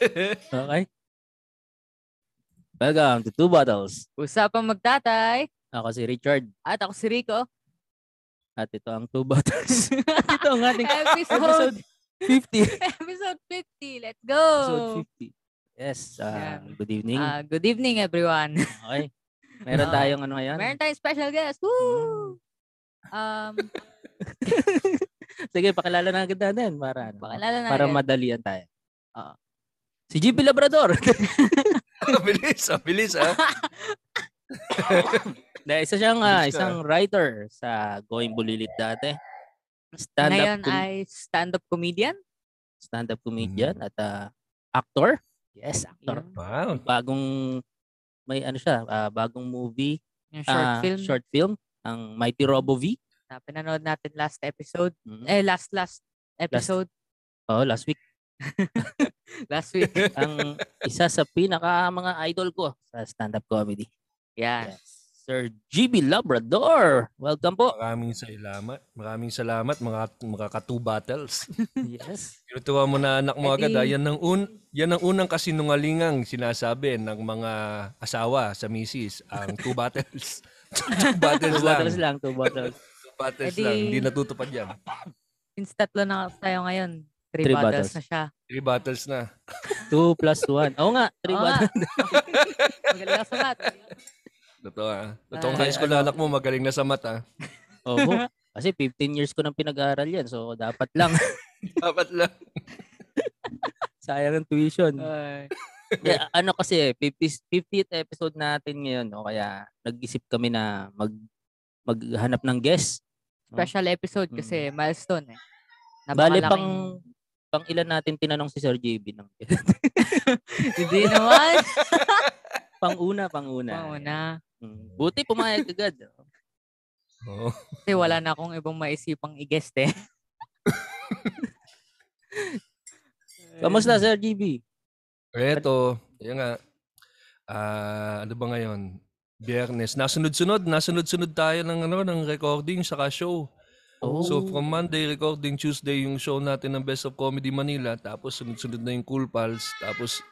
Okay. Welcome to Two Bottles. Usapang magtatay. Ako si Richard At ako si Rico. at ito ang Two Bottles. ito ang ating Episode, episode 50. episode 50. Let's go. Episode 50. Yes. uh, Yan. good evening. Ah, good evening, everyone. Okay. Meron Ah, tayong ano ngayon? Meron tayong special guest. Woo! Um, Sige, pakilala na agad natin para, ano, pakilala na. para agad. madalian tayo. Oo. Si GB Labrador. Ang bilis, ang bilis ah. Na isa siyang ah, Bilis ka. isang writer sa Going Bulilit dati. Stand-up Ngayon com- ay stand-up comedian. stand-up comedian at ah, actor. Yes, actor. Wow. Bagong may ano siya, ah, bagong movie, Yung short ah, film short film, ang Mighty Robo V. na pinanood natin last episode. Mm. Eh, last, last episode. Oh, last week. Last week. ang isa sa pinaka mga idol ko sa stand-up comedy. Yan. Yes. Sir GB Labrador. Welcome po. Maraming salamat. Maraming salamat mga mga ka-two battles. yes. Tinutuwa mo na anak mo Eh agad. ah. Yan ang un yan ang unang kasinungalingang sinasabi ng mga asawa sa misis, ang two battles. Two battles Two lang. bottles lang, two bottles. Two battles Eh di- lang. Hindi natutupad yan. Since tatlo na tayo ngayon, three, Three bottles, bottles. na siya. Three battles na. Two plus one. Oo nga, three Oo bottles. Magaling ako sa math. Totoo ah. Totoong Ah, high school anak mo magaling na sa mata. Oo. Kasi 15 years ko nang pinag-aaral yan. So, dapat lang. Dapat lang. Sayang ang tuition. Ay. Kaya, ano kasi, 50, 50th episode natin ngayon. No? Kaya, nag-isip kami na mag maghanap ng guest. special episode Mm. kasi milestone eh. Bale, Napakalaking- pang, pang ilan natin tinanong si Sir JB ng Hindi naman. pang una, pang una. Mauna. Mm. Buti pumayag agad. Oo. Kasi wala na akong ibang maisipang i-guest eh. Kamusta Sir JB? Eto, yun nga. Ah, ano ba ngayon? Biyernes. Nasunod-sunod, nasunod-sunod tayo ng ano ng recording saka show. Oh. So from Monday recording, Tuesday yung show natin ng Best of Comedy Manila, tapos sunod-sunod na yung Cool Pals, tapos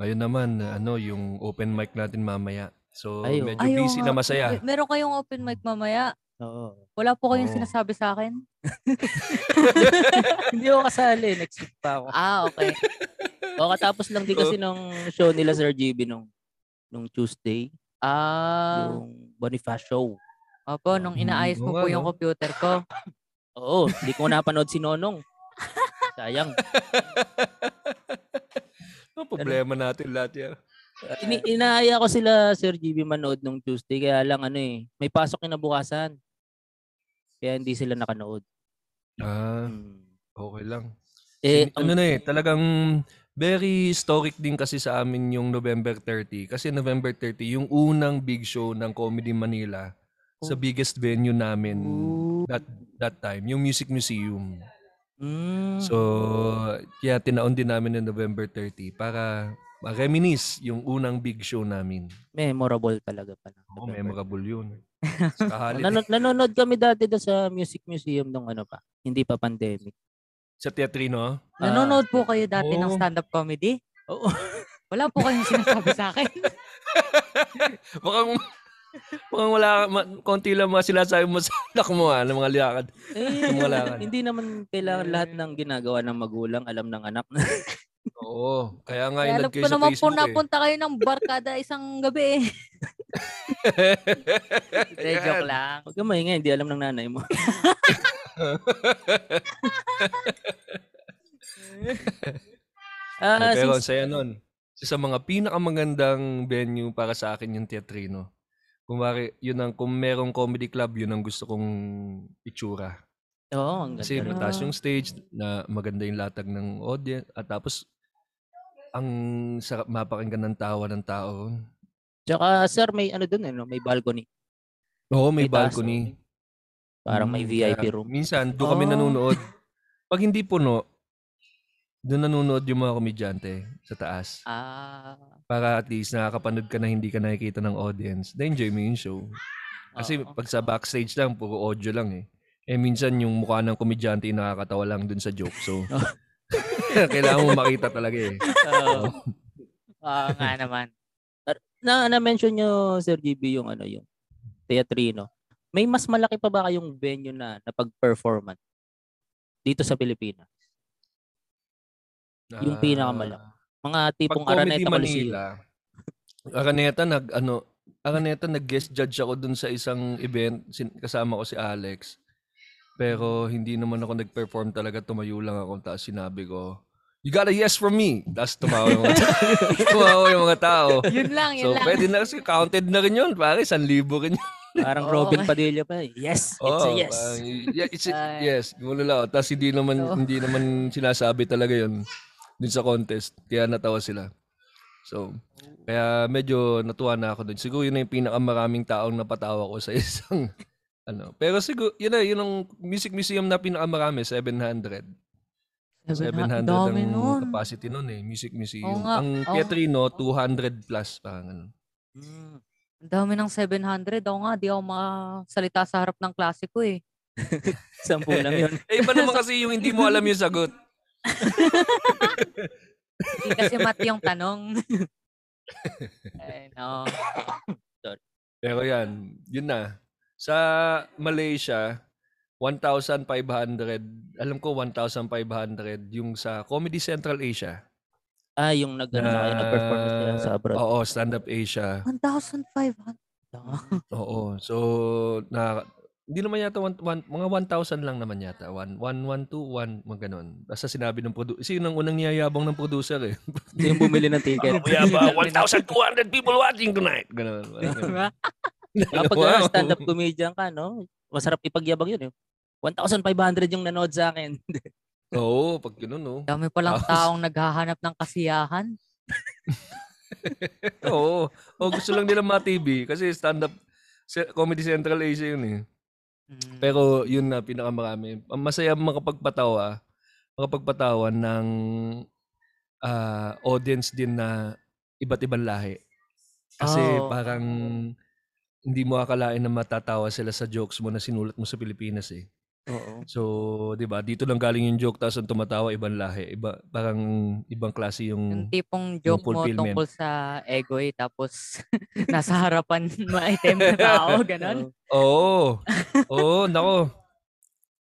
ngayon naman ano yung open mic natin mamaya. So Ay, oh. medyo Ay, oo busy nga. na masaya. Mer- Meron kayong open mic mamaya. Oo. Wala po kayong Oo. sinasabi sa akin. Hindi ako kasali. Next week pa ako. Ah, okay. O katapos lang din kasi nung show nila Sir JB nung nung Tuesday. Ah, Yung Boniface show. opo, nung inaayos Oo mo nga, po yung no? computer ko. Oo, hindi ko napanood si Nonong. Sayang. Ano problema natin lahat yan? Ini inaaya ko sila Sir GB manood nung Tuesday kaya lang ano eh, may pasok kinabukasan. Kaya hindi sila nakanood. Ah, Hmm. okay lang. Eh, Sin- ano na eh, talagang very historic din kasi sa amin yung November 30. Kasi November 30, yung unang big show ng Comedy Manila sa Oh. biggest venue namin Ooh. that that time, yung Music Museum. Mm. So, kaya tinaon din namin ng November 30 para ma-reminisce yung unang big show namin. memorable talaga pala. Oo, memorable yun. Nanon- nanonood kami dati doon sa Music Museum nung ano pa, hindi pa pandemic. Sa teatrino, Ah, Nanonood po kayo dati ng Oo. stand-up comedy? Oo. Wala po kayong sinasabi sa akin. mukhang, mukhang wala, ma, konti lang mga sinasabi mo sa anak mo ha, ng mga lakad. Eh, mga lakad. hindi naman kailangan lahat ng ginagawa ng magulang alam ng anak. Oo, kaya nga kayo ko sa naman po Facebook eh. napunta kayo ng bar kada isang gabi eh. Hindi, joke lang. Huwag ka maingay, hindi alam ng nanay mo. Ah, Pero ang since- saya nun. Isa sa mga pinakamagandang venue para sa akin yung teatrino. Kumari, yun ang, kung merong comedy club, yun ang gusto kong itsura. Oo, ang Kasi ganda. rin. mataas yung stage, na maganda yung latag ng audience, at tapos, ang sarap mapakinggan ng tawa ng tao. Tsaka sir, may ano dun eh, no? may balcony. Oo, may, May taas, balcony. Parang may Mm, VIP room. Minsan, doon kami Oh. nanonood. Pag hindi puno, doon nanonood yung mga komedyante sa taas. Ah, Para at least nakakapanood ka na hindi ka nakikita ng audience. Na-enjoy mo yung show. Kasi Oo. pag sa backstage lang, puro audio lang eh. Eh minsan yung mukha ng komedyante nakakatawa lang dun sa joke. So, kailangan mo makita talaga eh. Oo. Oo nga naman. Na na-mention nyo, Sir GB, yung ano, yung teatrino. May mas malaki pa ba kayong venue na napag-performan dito sa Pilipinas? Yung Ah, pinakamalaki. Mga tipong Araneta Coliseum. Manila, Araneta nag ano, Araneta nag guest judge ako dun sa isang event, sin- kasama ko si Alex. Pero hindi naman ako nag-perform talaga, tumayo lang ako tapos sinabi ko, You got a yes from me. Tapos tumawa yung mga tao. tumawa yung mga tao. Yun lang, yun So, lang. pwede na kasi counted na rin yun. Pare, 1,000 rin yun. Parang Oo, Robin. Padilla pa. eh. Yes, it's Oo, a yes. parang, yeah, it's a, Ay. yes. Gulo lang. Tapos hindi naman, Oo. hindi naman sinasabi talaga yun dun sa contest. Kaya natawa sila. So, kaya medyo natuwa na ako dun. Siguro yun na yung pinakamaraming taong napatawa ko sa isang ano. Pero siguro, yun na, yun ang music museum na pinakamarami, 700. 700 Dami ang nun. capacity nun eh, music museum. Oo nga, ang oo. Teatrino, 200 plus. Parang ano. Mm. Ang dami ng 700. Ako nga, di ako makasalita sa harap ng klase ko eh. Sampu lang yun. Eh, iba naman kasi yung hindi mo alam yung sagot. Hindi kasi mat yung tanong. Ay, no. Pero yan, yun na. Sa Malaysia, 1,500, alam ko 1,500 yung sa Comedy Central Asia. Ah, yung nag, ano, na, kayo, nag-perform sila sa abroad. Oo, Stand Up Asia. 1,500. Oo. So, na, hindi naman yata, one, one- mga 1,000 lang naman yata. 1, 1, 1, 2, 1, mga ganun. Basta sinabi ng producer. Kasi yun ang unang niyayabang ng producer eh. Yung bumili ng ticket. Mayaba, 1,200 people watching tonight. Ganun. Kapag Wow. uh, stand-up comedian ka, no? Masarap ipagyabang yun. Eh. 1,500 yung nanood sa akin. Oo, pag ganun, no. Dami palang taong naghahanap ng kasiyahan. Oo. O gusto lang nila ma-TV kasi stand-up Comedy Central Asia yun eh. Mm. Pero yun na pinakamarami. Ang masaya makapagpatawa, makapagpatawa ng ah, audience din na iba't ibang lahi. Kasi Oh. parang hindi mo akalain na matatawa sila sa jokes mo na sinulat mo sa Pilipinas eh. Oo. So, 'di ba? Dito lang galing yung joke tapos ang tumatawa ibang lahi. Iba parang ibang klase Yung yung tipong joke mo fulfillment. tungkol sa ego eh, tapos nasa harapan ma-item na tao, ganun. Oo. Oo. Oo, nako.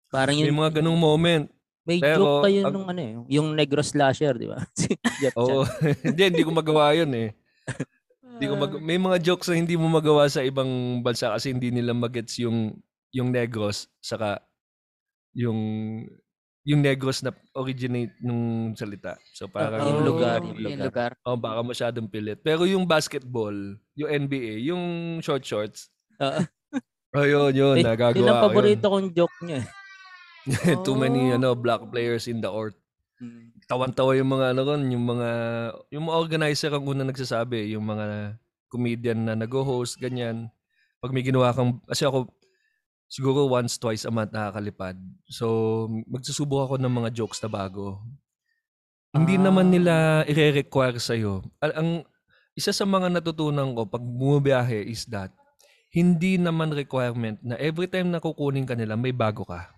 Parang May yung, mga ganung moment. may pero joke kayo ang- nung ano eh, yung negro slasher, di ba? Si Jeff Oo. Chan. hindi, hindi ko magawa yun eh. Hindi ko mag- may mga jokes na hindi mo magawa sa ibang bansa kasi hindi nila magets yung yung negros saka yung yung negros na originate nung salita. So parang Yung lugar, yung yung lugar. Oh, baka masyadong pilit. Pero yung basketball, yung NBA, yung short shorts, Oo. oh, yun, yun, nagagawa yun ang ko paborito kong joke niya. eh. yun. Too many, Oh. ano, black players in the court. Mm. tawan-tawa yung mga ano ron, yung mga yung mga organizer ang una nagsasabi, yung mga comedian na nag-host ganyan. Pag may ginawa kang kasi ako siguro once twice a month nakakalipad. So magsusubok ako ng mga jokes na bago. Hindi Ah. naman nila ire-require sa iyo. Ang isa sa mga natutunan ko pag bumabiyahe is that hindi naman requirement na every time na kukunin ka nila may bago ka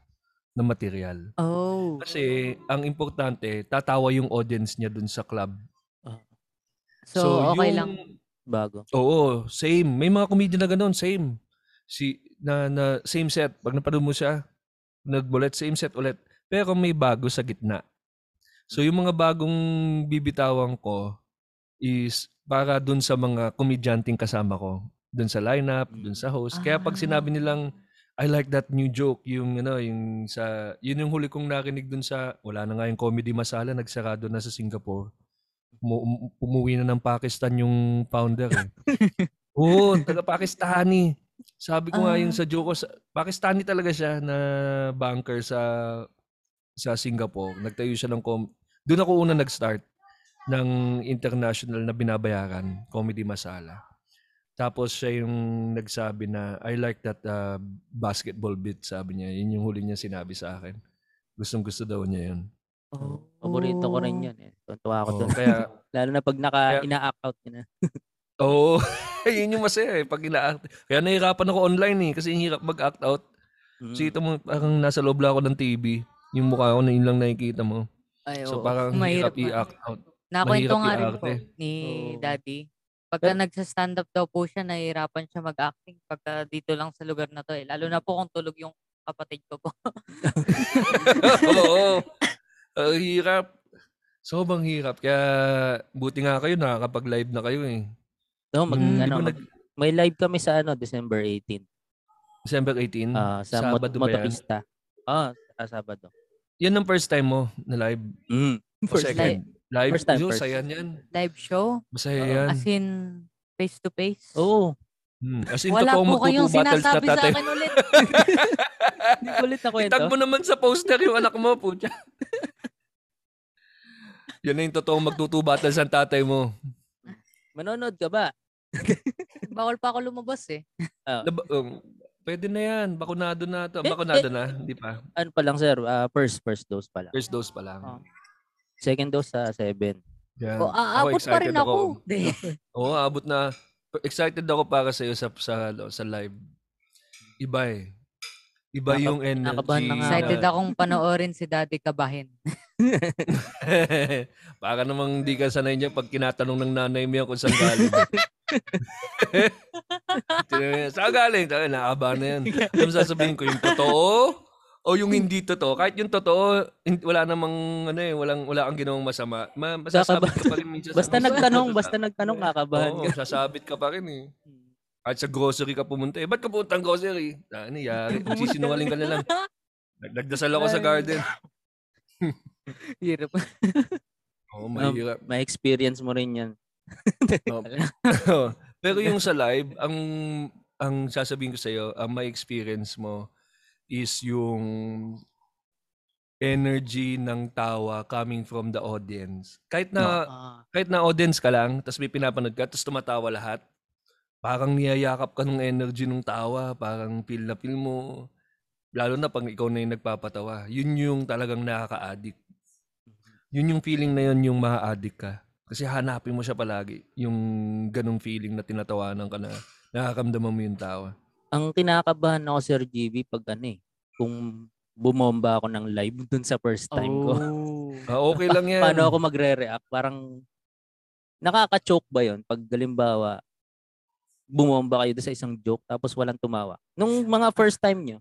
na material. Oh. Kasi ang importante, tatawa yung audience niya dun sa club. So, okay lang. Bago. Oo, same. May mga comedian na ganun, same. Si na, na same set, pag napanood mo siya, nagbulet same set ulit. Pero may bago sa gitna. So yung mga bagong bibitawan ko is para dun sa mga komedyanting kasama ko. Dun sa lineup, dun sa host. Kaya pag Ah. sinabi nilang I like that new joke, yung ano, yung sa yun yung huli kong narinig dun sa wala na nga yung comedy masala, nagsarado na sa Singapore. Umu- um- umuwi na ng Pakistan yung founder eh. Oo, taga Pakistani. Sabi ko nga yung sa joke ko, sa- Pakistani talaga siya na banker sa sa Singapore. Nagtayo siya ng com- doon ako una nag-start ng international na binabayaran, Comedy Masala. Tapos siya yung nagsabi na, I like that uh, basketball bit, sabi niya. Yun yung huli niya sinabi sa akin. Gustong gusto daw niya yun. Oh. Paborito ko rin yun. Eh. Tuntua ako Oo, dun. kaya, Lalo na pag naka Kaya- ina-act out niya na. oo, yun yung masaya eh. Pag ina-act. Kaya nahihirapan ako online eh, kasi hirap mag-act out. Mm. Kasi ito mo, parang nasa loob lang ako ng TV. Yung mukha ko na yun lang nakikita mo. Ay, So oo. parang Mahirap hirap i-act out. Nakwento mahirap nga rin po ni Oo. Daddy. Pagka nagsa-stand up daw po siya, nahihirapan siya mag-acting pagka dito lang sa lugar na to eh. Lalo na po kung tulog yung kapatid ko po. Oo. Ang hirap. Sobrang hirap. Kaya buti nga kayo, nakakapag-live na kayo eh. No, mag, di ano, mag- may live kami sa ano December 18 December 18? ah, sa Mot- Sabado ba yan? Motopista. Ah, sa Sabado. Yan ang first time mo na live? Mm. O second? Live? First time, Yo, first. saya niyan. Live show? Masaya Oo. yan. As in, face to face? Oo. Hmm. As in, Wala po kayong sinasabi sa tatay. akin ulit. Hindi ko ulit na kwento. Itag mo naman sa poster yung anak mo, putya. Yan na yung totoong magtutu battles ang tatay mo. Manonood ka ba? Bawal pa ako lumabas eh. Lab- um, pwede na yan. Bakunado na to. Eh, Bakunado eh. na. Hindi pa. Ano pa lang sir? Ah, first first dose pa lang. First dose pa lang. Oh. Second dose sa 7. Yan. O, aabot pa rin excited ako. Oo, abot na. Excited ako para sa iyo sa sa sa live. Iba eh. Iba Naka- yung energy. nakabahan na nga Excited na- akong panoorin si Daddy Kabahin. para namang hindi ka sanay niya pag kinatanong ng nanay mo kung saan galing. Saan galing? Sabi, nakakabahan na yan. Ano sasabihin ko, yung totoo? O yung hindi totoo? Kahit yung totoo, wala namang, ano eh, walang, wala kang ginawang masama. Ma, masasabit ka pa rin minsan. sa- Basta nagtanong, basta nagtanong kakabahan Oo, ka. sasabit ka pa rin eh. Kahit sa grocery ka pumunta, eh, ba't ka pumunta ng grocery? Ano, yari. Sisinungaling ka na lang. Nag- Nagdasal ako sa garden. Hirap. Oo, mahirap. May experience mo rin yan. Pero yung sa live, ang ang sasabihin ko sa iyo, ang may experience mo is yung energy ng tawa coming from the audience. Kahit na Ah. kahit na audience ka lang, tapos may pinapanood ka, tapos tumatawa lahat, parang niyayakap ka ng energy ng tawa, parang feel na feel mo. Lalo na pag ikaw na yung nagpapatawa. Yun yung talagang nakaka-addict. Yun yung feeling na yun yung ma-addict ka. Kasi hanapin mo siya palagi. Yung ganong feeling na tinatawanan ka na nakakamdaman mo yung tawa. Ang kinakabahan ako Sir GB pag ano eh, kung bumomba ako ng live dun sa first time ko. Oh. Ah, okay lang yan. Paano ako magre-react? Parang nakaka-choke ba yon pag galimbawa bumomba kayo sa isang joke tapos walang tumawa. Nung mga first time nyo,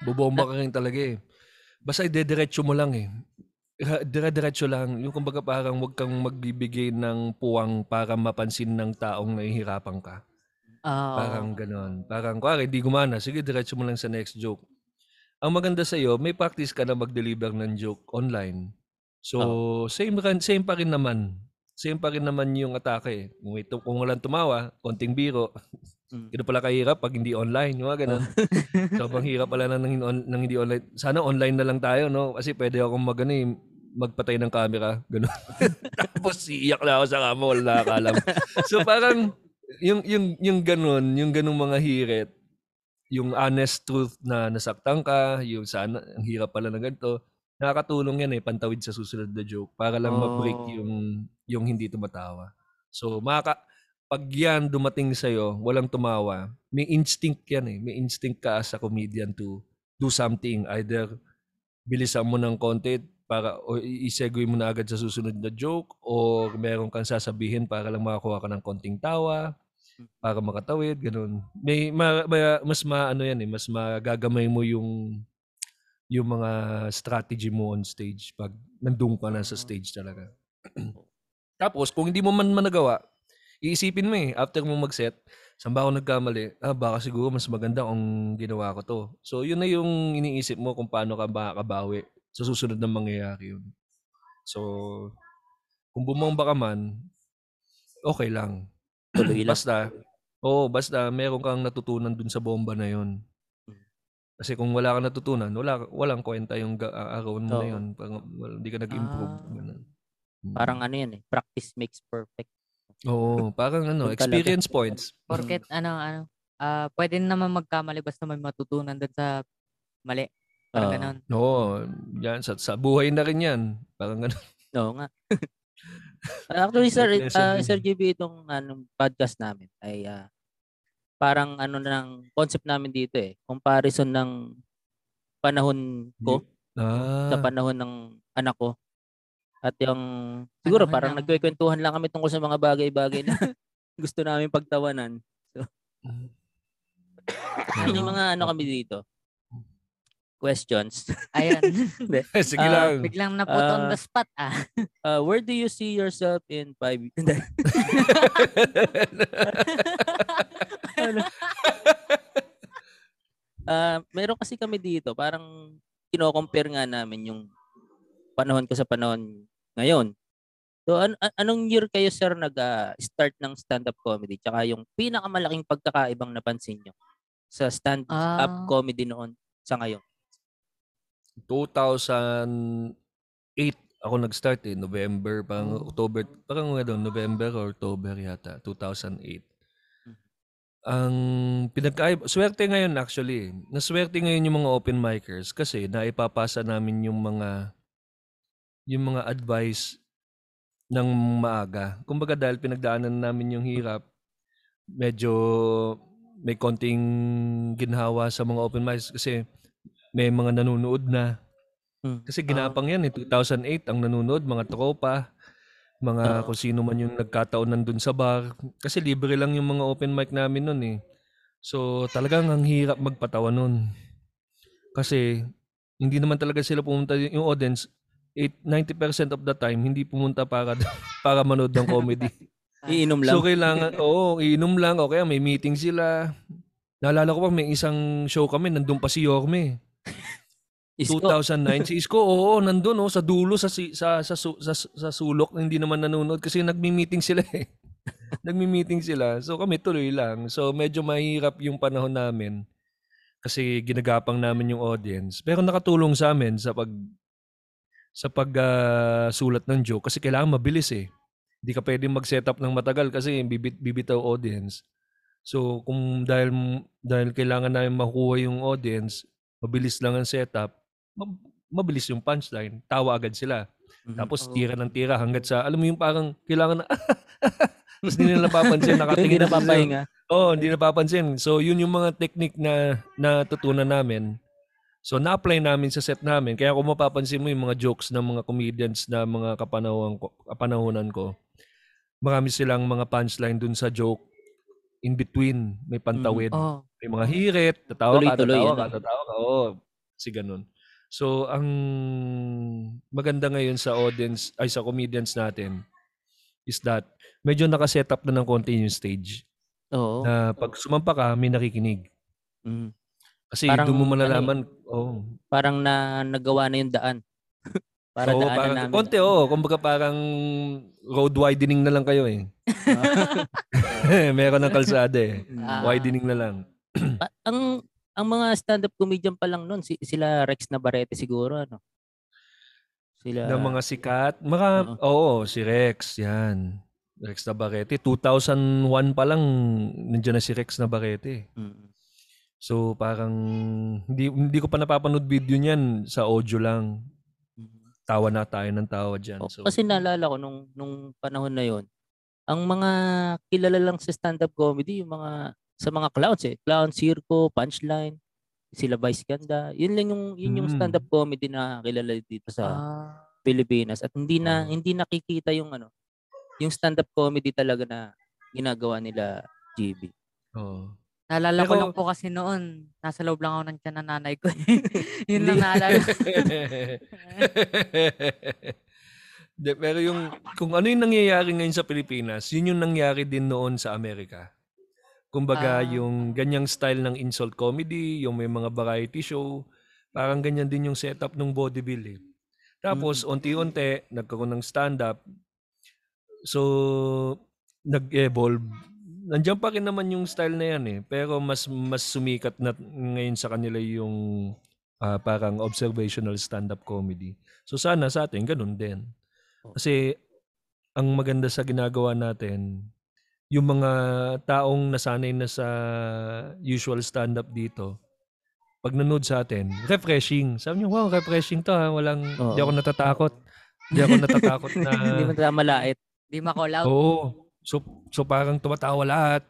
Bobomba ka rin talaga eh. Basta idediretso mo lang eh. Dire-diretso lang. Yung kumbaga parang wag kang magbibigay ng puwang para mapansin ng taong nahihirapan ka. Ah, Parang ganon. Parang, kuwari, di gumana. Sige, diretso mo lang sa next joke. Ang maganda sa iyo, may practice ka na mag-deliver ng joke online. So, same, ran- same pa rin naman. Same pa rin naman yung atake. eh. Kung, ito, kung walang tumawa, konting biro. Mm. Ganun pala kahirap pag hindi online. Yung mga ganun. Sobrang hirap pala na nang, on- nang hindi online. Sana online na lang tayo, no? Kasi pwede akong mag, ano, eh, magpatay ng camera. Ganun. Tapos iiyak na ako sa kama, wala nakakalam. so parang, yung, yung, yung ganun, yung ganung mga hirit, yung honest truth na nasaktan ka, yung sana, ang hirap pala ng ganito, nakakatulong yan eh, pantawid sa susunod na joke para lang ma-break Oh. yung, yung hindi tumatawa. So, makaka, pag yan dumating sa'yo, walang tumawa, may instinct yan eh. May instinct ka as a comedian to do something. Either bilisan mo ng konti para o isegue mo na agad sa susunod na joke or meron kang sasabihin para lang makakuha ka ng konting tawa para makatawid, ganun. May, ma, ma- mas maano yan eh, mas magagamay mo yung yung mga strategy mo on stage pag nandun ka na sa stage talaga. Tapos, kung hindi mo man managawa, iisipin mo eh, after mo mag-set, saan ba ako nagkamali? Ah, baka siguro mas maganda kung ginawa ko to. So, yun na yung iniisip mo kung paano ka makakabawi sa susunod na mangyayari yun. So, kung bumomba ka man, okay lang. tuloy lang. Basta, oo, basta meron kang natutunan dun sa bomba na yun. Kasi kung wala kang natutunan, wala, walang kwenta yung ga- a- araw mo na Oo. yun. Parang, wala, hindi ka nag-improve. Ah. Ganun. Mm. Parang ano yan eh, practice makes perfect. Oo, parang ano, experience points. Porket ano, ano, ah pwede naman magkamali basta may matutunan doon sa mali. Parang Oo. ganon. Oo, yan, sa, sa buhay na rin yan. Parang ganun. Oo nga. Actually, sir, uh. Sir GB, itong anong podcast namin ay ah, parang ano ng concept namin dito eh. Comparison ng panahon ko sa Ah, panahon ng anak ko. At yung siguro Panahon parang ng- nagkwekwentuhan lang kami tungkol sa mga bagay-bagay na gusto namin pagtawanan. Ano? Yung mga ano kami dito. Questions. Ayan. Sige Ah, lang. Biglang na-put on Ah. the spot ah. Uh, where do you see yourself in five Hindi. Ano? Ah, meron kasi kami dito, parang kino-compare nga namin yung panahon ko sa panahon ngayon. So an- an- anong year kayo sir nag-start ng stand-up comedy? Tsaka yung pinakamalaking pagkakaibang napansin nyo sa stand-up Ah. comedy noon sa ngayon? 2008 ako nag-start eh, November, parang Oh. October, parang ano, November or October yata, 2008. Mhm. Ang pinagkaiba, swerte ngayon actually. Naswerte ngayon yung mga open micers kasi naipapasa namin yung mga yung mga advice ng maaga. Kumbaga dahil pinagdaanan namin yung hirap, medyo may konting ginhawa sa mga open mics kasi may mga nanonood na. Hmm. Kasi ginapang yan eh, 2008 ang nanonood, mga tropa, mga Oo. kung sino man yung nagkataon nandun sa bar. Kasi libre lang yung mga open mic namin nun eh. So talagang ang hirap magpatawa nun. Kasi hindi naman talaga sila pumunta yung audience 8, 90% of the time hindi pumunta para para manood ng comedy. Iinom lang. So kailangan, oo, iinom lang o kaya may meeting sila. Naalala ko pa may isang show kami, nandun pa si Yorme. Isko. 2009 si Isko, oo, nandun oh, sa dulo sa sa sa, sa, sa sulok hindi naman nanonood kasi nagmi-meeting sila eh. nagmi-meeting sila. So kami tuloy lang. So medyo mahirap yung panahon namin kasi ginagapang namin yung audience. Pero nakatulong sa amin sa pag sa pag ah, sulat ng joke kasi kailangan mabilis eh. Hindi ka pwedeng mag-set up ng matagal kasi bibit, bibitaw audience. So kung dahil dahil kailangan namin makuha yung audience, mabilis lang ang setup, mabilis yung punchline, tawa agad sila. Mhm. Tapos tira ng tira hanggat sa, alam mo yung parang kailangan na, tapos hindi nila napapansin, nakatingin na na papahinga. Oo, oh, hindi napapansin. So yun yung mga technique na natutunan namin. So na-apply namin sa set namin. Kaya kung mapapansin mo yung mga jokes ng mga comedians na mga kapanahunan ko, kapanahunan ko, marami silang mga punchline dun sa joke in between. May pantawid. Oh. May mga hirit, tatawa ka, Tuloy-tuloy, tatawa ano? ka, tatawa ka. Oo, si ganun. So, ang maganda ngayon sa audience, ay sa comedians natin, is that medyo nakaset up na ng konti yung stage. Oo. Na pag sumampa ka, may nakikinig. Mhm. Kasi Parang doon mo ano eh, malalaman, oh, Parang na nagawa na yung daan. Para oo, daanan parang, namin. konti, oh, kumbaga parang road widening na lang kayo eh. Meron ng kalsada eh. Ah. Widening na lang. Ang ang mga stand-up comedian pa lang noon, si, sila Rex Navarrete siguro ano. Sila ng mga sikat. Mga, oo, si Rex, yan. Rex Navarrete. 2001 pa lang, nandiyan na si Rex Navarrete. Mm. So parang, hindi, hindi ko pa napapanood video niyan sa audio lang. Tawa na tayo ng tawa dyan. O, So, Kasi naalala ko nung nung panahon na yon, ang mga kilala lang sa stand-up comedy, yung mga sa mga clowns eh, clown circo, punchline, sila Vice Ganda. Yun lang yung yun yung Mm. stand-up comedy na kilala dito sa Ah. Pilipinas at hindi na Oo. hindi nakikita yung ano, yung stand-up comedy talaga na ginagawa nila GB. oo. Naalala ko Pero- lang po kasi noon, nasa loob lang ako ng tiyan ng nanay ko. Yun lang naalala. ko. De, pero yung, kung ano yung nangyayari ngayon sa Pilipinas, yun yung nangyari din noon sa Amerika. Kumbaga, Ah. yung ganyang style ng insult comedy, yung may mga variety show, parang ganyan din yung setup ng vaudeville eh. Tapos, unti-unti, nagkaroon ng stand-up. So, nag-evolve. Nandiyan pa rin naman yung style na yan eh. Pero mas mas sumikat na ngayon sa kanila yung ah, parang observational stand-up comedy. So sana sa atin, ganun din. Kasi ang maganda sa ginagawa natin, yung mga taong nasanay na sa usual stand-up dito, pag nanood sa atin, refreshing. Sabi niyo, wow, refreshing to ha. Walang, Oo. di ako natatakot. Di ako natatakot na... Hindi mo tayo malait. Di ma-call out. Oo. So, so parang tumatawa lahat.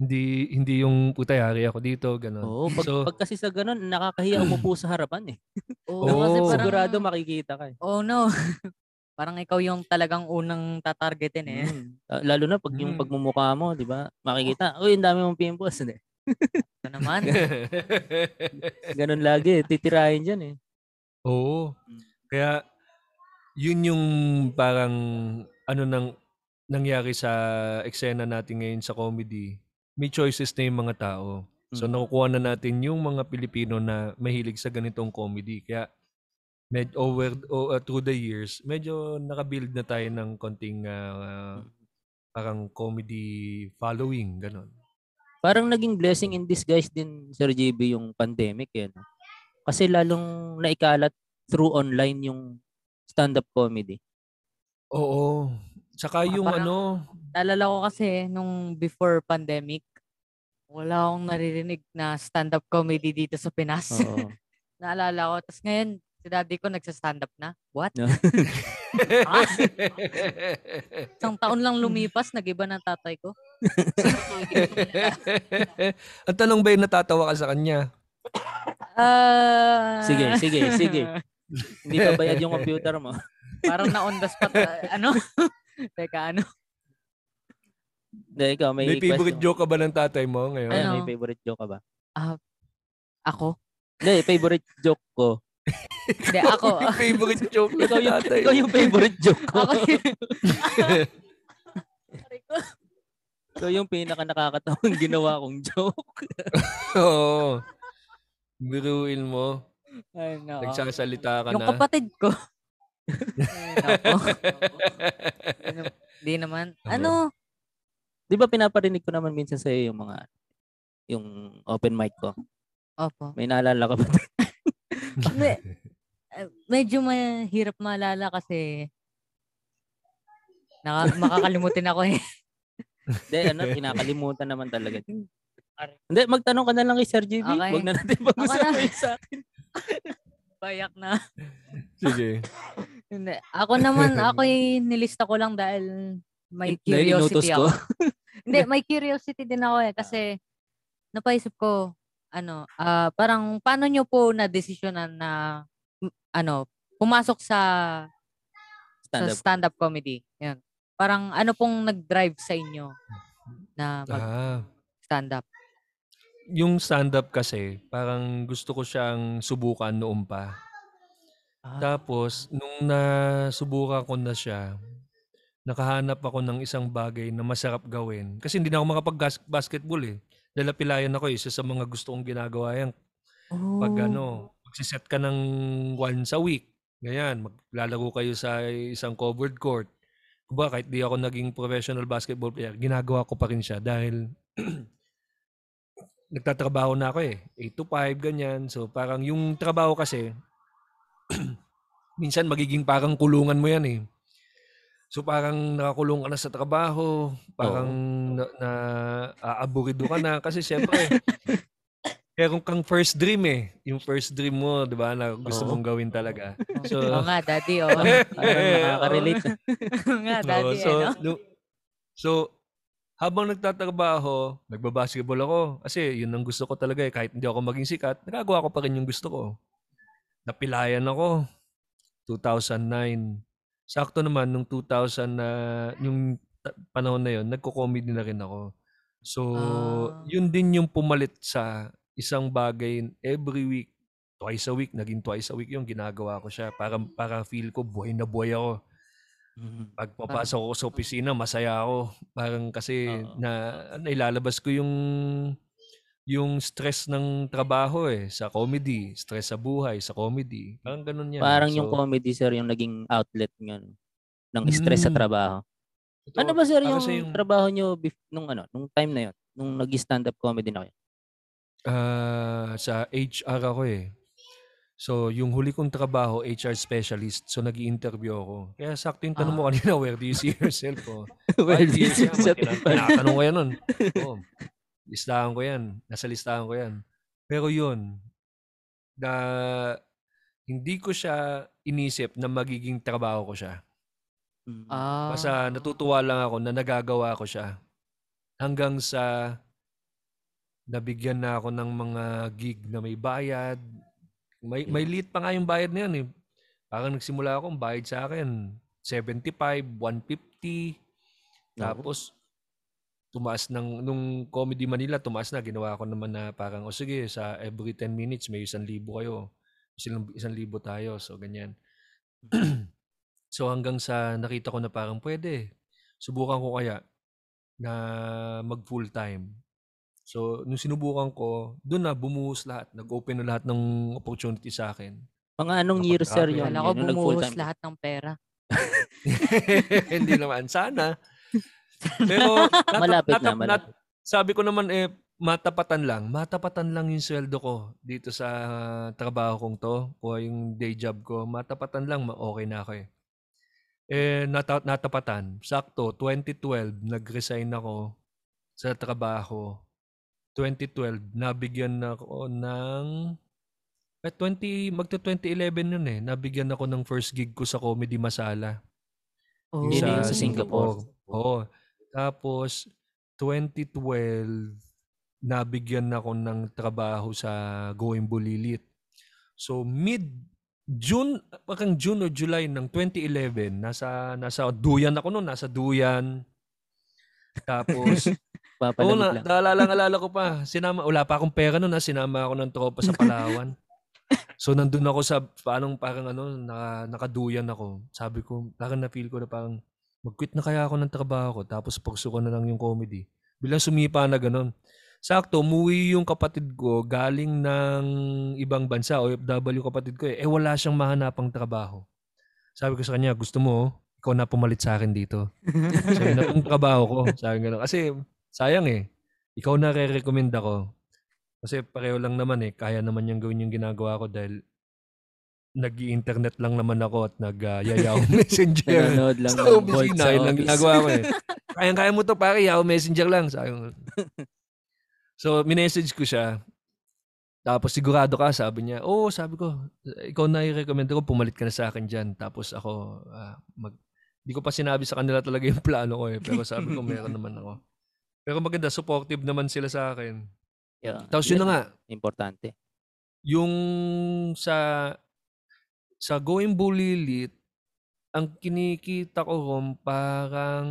Hindi hindi yung puta yari ako dito, ganun. Oo, pag, So- pag kasi sa ganun, nakakahiya umupo sa harapan eh. Oo, Oo. kasi parang, Sigurado makikita ka eh. oh no. parang ikaw yung talagang unang tatargetin eh. Mm. Lalo na pag yung Mm. pagmumukha mo, di ba? Makikita, uy, ang dami mong pimples. Hindi. Ito naman. Ganun lagi, eh. titirahin dyan eh. Oo. Mm. Kaya yun yung parang ano nang nangyari sa eksena natin ngayon sa comedy. May choices na yung mga tao. So Mm. nakukuha na natin yung mga Pilipino na mahilig sa ganitong comedy. Kaya med over uh, through the years, medyo nakabuild na tayo ng konting ah, parang comedy following, ganon. Parang naging blessing in disguise din, Sir JB, yung pandemic eh. No? Kasi lalong naikalat through online yung stand-up comedy. Oo. Tsaka yung parang- ano, Naalala ko kasi nung before pandemic, wala akong naririnig na stand-up comedy dito sa Pinas. Oo. Naalala ko. Tapos ngayon, si daddy ko nagsa-stand up na. What? No. Ah, isang taon lang lumipas, nag-iba ng tatay ko. Ang tanong ba yung natatawa ka sa kanya? Ah. Sige, sige, sige. Hindi pa bayad yung computer mo. Parang na on the spot. ano? Teka, ano? Hindi, ikaw, may, May favorite question. joke ka ba ng tatay mo ngayon? Ano? may favorite joke ka ba? Ako? Hindi, favorite joke ko. Hindi, ako. May favorite joke ng Ikaw yung, tatay. ikaw yung favorite joke ko. ako ikaw yung pinaka nakakatawang ginawa kong joke. Oo. Biruin mo. Ay, no. Nagsasalita ka Yung na. kapatid ko. Nako. Ano, Di naman. Ano? Di ba pinaparinig ko naman minsan sa yung mga yung open mic ko. Opo. May naalala ka ba? Me- eh, medyo mahirap maalala kasi naka, makakalimutin ako eh. Hindi, ano, kinakalimutan naman talaga. Hindi, magtanong ka na lang kay Sir JB. Okay. Huwag na natin pag-usapan yun sa akin. Bayak na. Sige. Hindi. Ako naman, ako nilista ko lang dahil may curiosity ko. ako. Hindi, may curiosity din ako eh. Kasi napaisip ko, ano, ah parang paano nyo po na desisyonan na, ano, pumasok sa Stand sa up. stand-up comedy. Yan. Parang ano pong nag-drive sa inyo na Ah, mag-stand-up? yung stand-up kasi, parang gusto ko siyang subukan noon pa. Ah. Tapos, nung nasubukan ko na siya, nakahanap ako ng isang bagay na masarap gawin. Kasi hindi na ako makapag-basketball eh. Dahil pilayan ako eh. Isa sa mga gusto kong ginagawa yan. Pag Oh. ano, magsiset ka ng once a week. Ganyan, maglalaro kayo sa isang covered court. Kumbaga, kahit di ako naging professional basketball player, ginagawa ko pa rin siya dahil nagtatrabaho na ako eh. 8 to 5, ganyan. So parang yung trabaho kasi, minsan magiging parang kulungan mo yan eh. So parang nakakulong ka na sa trabaho, parang na, na aaburido ka na kasi siyempre meron kang first dream eh. Yung first dream mo, 'di ba, na gusto Oo. mong gawin talaga. So Oo nga, daddy, oh. Parang nakaka-relate. Oo nga, Oo, daddy, so, ano? no- so, habang nagtatrabaho, nagbabasketball ako. Kasi yun ang gusto ko talaga eh. Kahit hindi ako maging sikat, nagagawa ko pa rin yung gusto ko. Napilayan ako. 2009. Sakto naman, nung 2000 na, yung panahon na yun, nagko-comedy na rin ako. So, Ah. yun din yung pumalit sa isang bagay every week. Twice a week, naging twice a week yung ginagawa ko siya. Para, para feel ko buhay na buhay ako Mhm. pag papasok ako sa opisina, masaya ako. Parang kasi Oo. na nailalabas ko yung yung stress ng trabaho eh sa comedy, stress sa buhay sa comedy. Parang ganun yan. Parang So, yung comedy, sir, yung naging outlet ng, ng stress sa Mm. trabaho. ito, Ano ba, sir, ah, yung, yung- trabaho bef- nung, ano, nung time na yun? Nung nag-stand-up comedy na kayo? ah, sa HR ako eh. So, yung huli kong trabaho, HR specialist. So, nag interview ako. Kaya sakto yung tanong mo kanina, where do you see yourself? Oh. well, Five this years is nga, a- tina- tinatanong ko yan nun. Oo. Listahan ko yan. Nasa listahan ko yan. Pero yun, na hindi ko siya inisip na magiging trabaho ko siya. Mm. Ah. Basta natutuwa lang ako na nagagawa ko siya. Hanggang sa nabigyan na ako ng mga gig na may bayad. May, may lead pa nga yung bayad na yun eh. Parang nagsimula ako, ang bayad sa akin, 75, 150. Tapos, tumaas ng, nung Comedy Manila, tumaas na. Ginawa ko naman na parang, o sige, sa every 10 minutes, may isang libo kayo. Isang, isang libo tayo. So, ganyan. so, hanggang sa nakita ko na parang pwede. Subukan ko kaya na mag full time. So, nung sinubukan ko, doon na bumuhos lahat. Nag-open na lahat ng opportunity sa akin. Mga anong year, sir, yun? Kala ko bumuhos lahat ng pera. Hindi naman. Sana. Pero, nata- Malapit na, natap- malapit. nat- sabi ko naman, eh, matapatan lang. Matapatan lang yung sweldo ko dito sa trabaho kong to. O yung day job ko. Matapatan lang, ma- okay na ako eh. Eh, nata- natapatan. Sakto, 2012, nag-resign ako sa trabaho. 2012, nabigyan na ako ng... Eh, 20, magta 2011 yun eh. Nabigyan ako ng first gig ko sa Comedy Masala. Oh. Yun yung sa Singapore. Oo. Tapos, 2012, nabigyan ako ng trabaho sa Going Bulilit. So, mid June, parang June o July ng 2011, nasa nasa Duyan ako noon, nasa Duyan. Tapos, Papalamig na, lang. naalala, naalala ko pa. Sinama, wala pa akong pera noon, sinama ako ng tropa sa Palawan. so, nandun ako sa, parang, parang ano, naka, nakaduyan ako. Sabi ko, parang na-feel ko na parang, mag-quit na kaya ako ng trabaho ko, tapos pagso ko na lang yung comedy. Bilang sumipa na ganun. Sakto, umuwi yung kapatid ko galing ng ibang bansa, OFW kapatid ko eh. Eh, wala siyang mahanapang trabaho. Sabi ko sa kanya, gusto mo, ikaw na pumalit sa akin dito. yun na yung trabaho ko. Sabi gano'n. Kasi, sayang eh. Ikaw na re-recommend ako. Kasi pareho lang naman eh. Kaya naman yung gawin yung ginagawa ko dahil nag internet lang naman ako at nag-yayaw messenger. Nanonood lang sa opisina, yun lang ginagawa ko eh. Kayang-kaya mo to pare, Yahoo Messenger lang. Sabi ko. so, minessage ko siya. Tapos sigurado ka, sabi niya, oo, sabi ko, ikaw na i-recommend ko, pumalit ka na sa akin dyan. Tapos ako, ah, mag, di ko pa sinabi sa kanila talaga yung plano ko eh. Pero sabi ko, meron naman ako. Pero maganda, supportive naman sila sa akin. Yeah. Tapos yun na nga, Importante. yung sa sa Going Bulilit, ang kinikita ko ron parang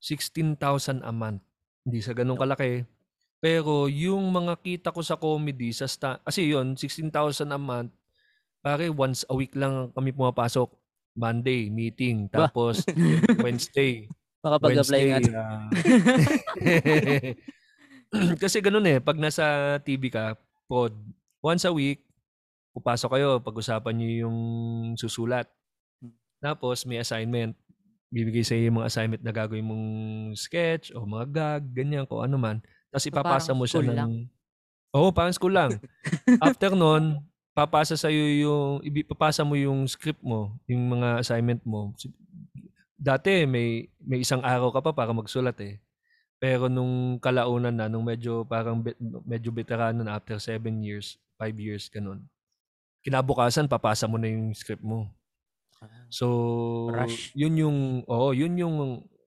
16,000 a month. Hindi sa ganun kalaki. Pero yung mga kita ko sa comedy, sa sta- kasi yun, 16,000 a month, pare once a week lang kami pumapasok. Monday, meeting. Tapos Wednesday, Makapag-apply nga. Wednesday, ah. Kasi ganun eh, pag nasa TV ka, pod, once a week, pupasok kayo, pag-usapan nyo yung susulat. Tapos may assignment. Bibigay sa iyo yung mga assignment na gagawin mong sketch o mga gag, ganyan ko ano man. Tapos ipapasa parang mo siya ng... lang? Oo, parang school lang. After nun, papasa sa iyo yung ibi- papasa mo yung script mo, yung mga assignment mo. Dati may may isang araw ka pa para magsulat eh. Pero nung kalaunan na, nung medyo parang medyo veterano na after seven years, five years, ganun. Kinabukasan, papasa mo na yung script mo. So, Rush. yun yung, oo, yun yung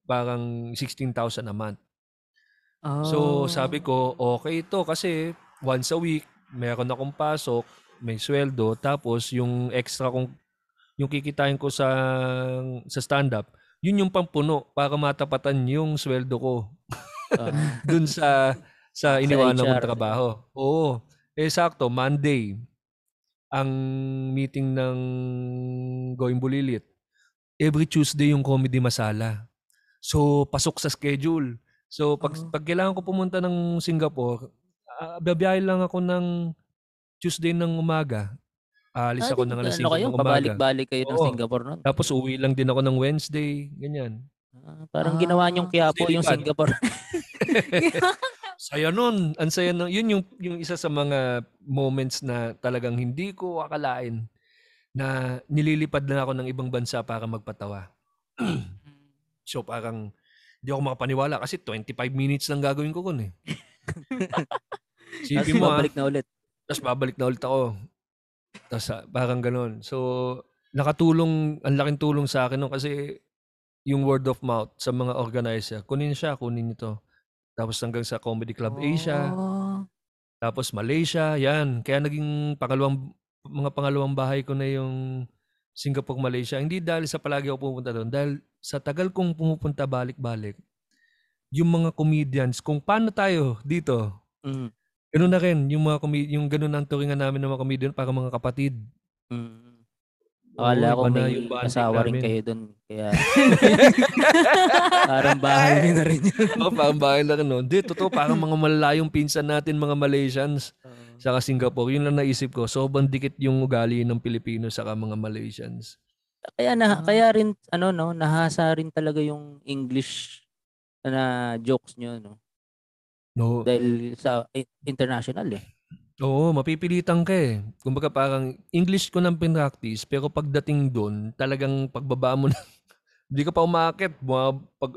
parang 16,000 a month. Oh. So, sabi ko, okay ito kasi once a week, meron akong pasok, may sweldo, tapos yung extra kong, yung kikitain ko sa, sa stand-up, yun yung pampuno para matapatan yung sweldo ko Ah, dun sa sa iniwanan kong trabaho. Oo. Eh, sakto, Monday, ang meeting ng Going Bulilit. Every Tuesday yung comedy masala. So, pasok sa schedule. So, pag, Oh. pag kailangan ko pumunta ng Singapore, uh, babiyahe lang ako ng Tuesday ng umaga. Aalis ako ng alas 5 ano kayo? ng umaga. Pabalik-balik kayo ng Oo. Singapore noon. Tapos uwi lang din ako ng Wednesday. Ganyan. Ah, parang Ah. ginawa niyong Quiapo yung Lilipad. Singapore. Saya nun. Ang saya nun. Yun yung, yung isa sa mga moments na talagang hindi ko akalain na nililipad na ako ng ibang bansa para magpatawa. so parang hindi ako makapaniwala kasi 25 minutes lang gagawin ko kun eh. Tapos Sipin mo ah, babalik na ulit. tapos babalik na ulit ako. Tapos ah, parang ganun. So nakatulong, ang laking tulong sa akin nun kasi yung word of mouth sa mga organizer, kunin siya, kunin nito. Tapos hanggang sa Comedy Club Asia. Oh. Tapos Malaysia, yan. Kaya naging pangalawang, mga pangalawang bahay ko na yung Singapore, Malaysia. Hindi dahil sa palagi ako pumunta doon. Dahil sa tagal kong pumupunta balik-balik, yung mga comedians, kung paano tayo dito, Mm. Ganun na rin, yung mga yung ganun ang turingan namin ng mga comedian para mga kapatid. Mm. Akala ko may yung asawa rin kayo doon. Kaya parang bahay niyo na rin yun. Oo, parang bahay na rin. No? Hindi, totoo, parang mga malalayong pinsan natin, mga Malaysians, saka Singapore. Yun lang naisip ko. Sobrang dikit yung ugali ng Pilipino saka mga Malaysians. Kaya na Ah. kaya rin ano no, nahasa rin talaga yung English na jokes niyo no. No, Dahil sa international eh. Oo, mapipilitan ka eh. Kumbaga parang English ko nang pinractice, pero pagdating doon, talagang pagbaba mo na, hindi ka pa umakit. Mga, pag,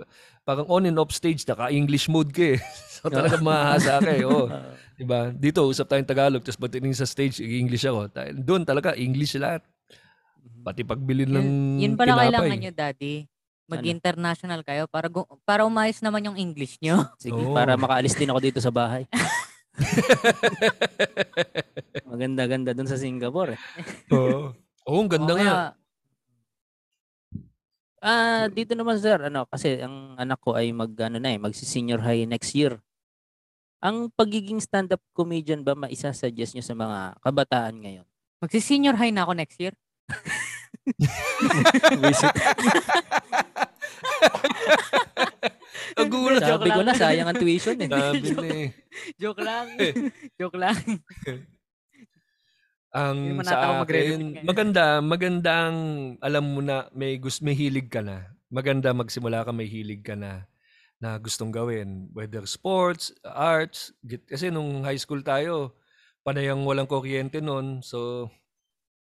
parang on and off stage, naka-English mode ka eh. so talagang mahasa ka eh. Oo. Ah, Diba? Dito, usap tayong Tagalog, tapos pagdating sa stage, English ako. Dahil Doon talaga, English lahat. Pati pagbili ng Yun pala tinapay. kailangan nyo, Daddy. Mag-international kayo para gu- para umayos naman yung English nyo. sige, Oo. para makaalis din ako dito sa bahay. Maganda-ganda doon sa Singapore eh. Oo. Oo, ang ganda Oo, nga. Ah, dito naman sir, ano, kasi ang anak ko ay mag ano na eh, magsi-senior high next year. Ang pagiging stand-up comedian ba maisa-suggest nyo sa mga kabataan ngayon? Magsi-senior high na ako next year. Visit. Ang gulat. Joke Sabi ko na, sayang ang tuition eh. Sabi na eh. Joke lang. Joke lang. Ang sa akin, maganda, magandang alam mo na may gusto may hilig ka na. Maganda magsimula ka may hilig ka na na gustong gawin. Whether sports, arts, git- kasi nung high school tayo, panayang walang kuryente noon. So,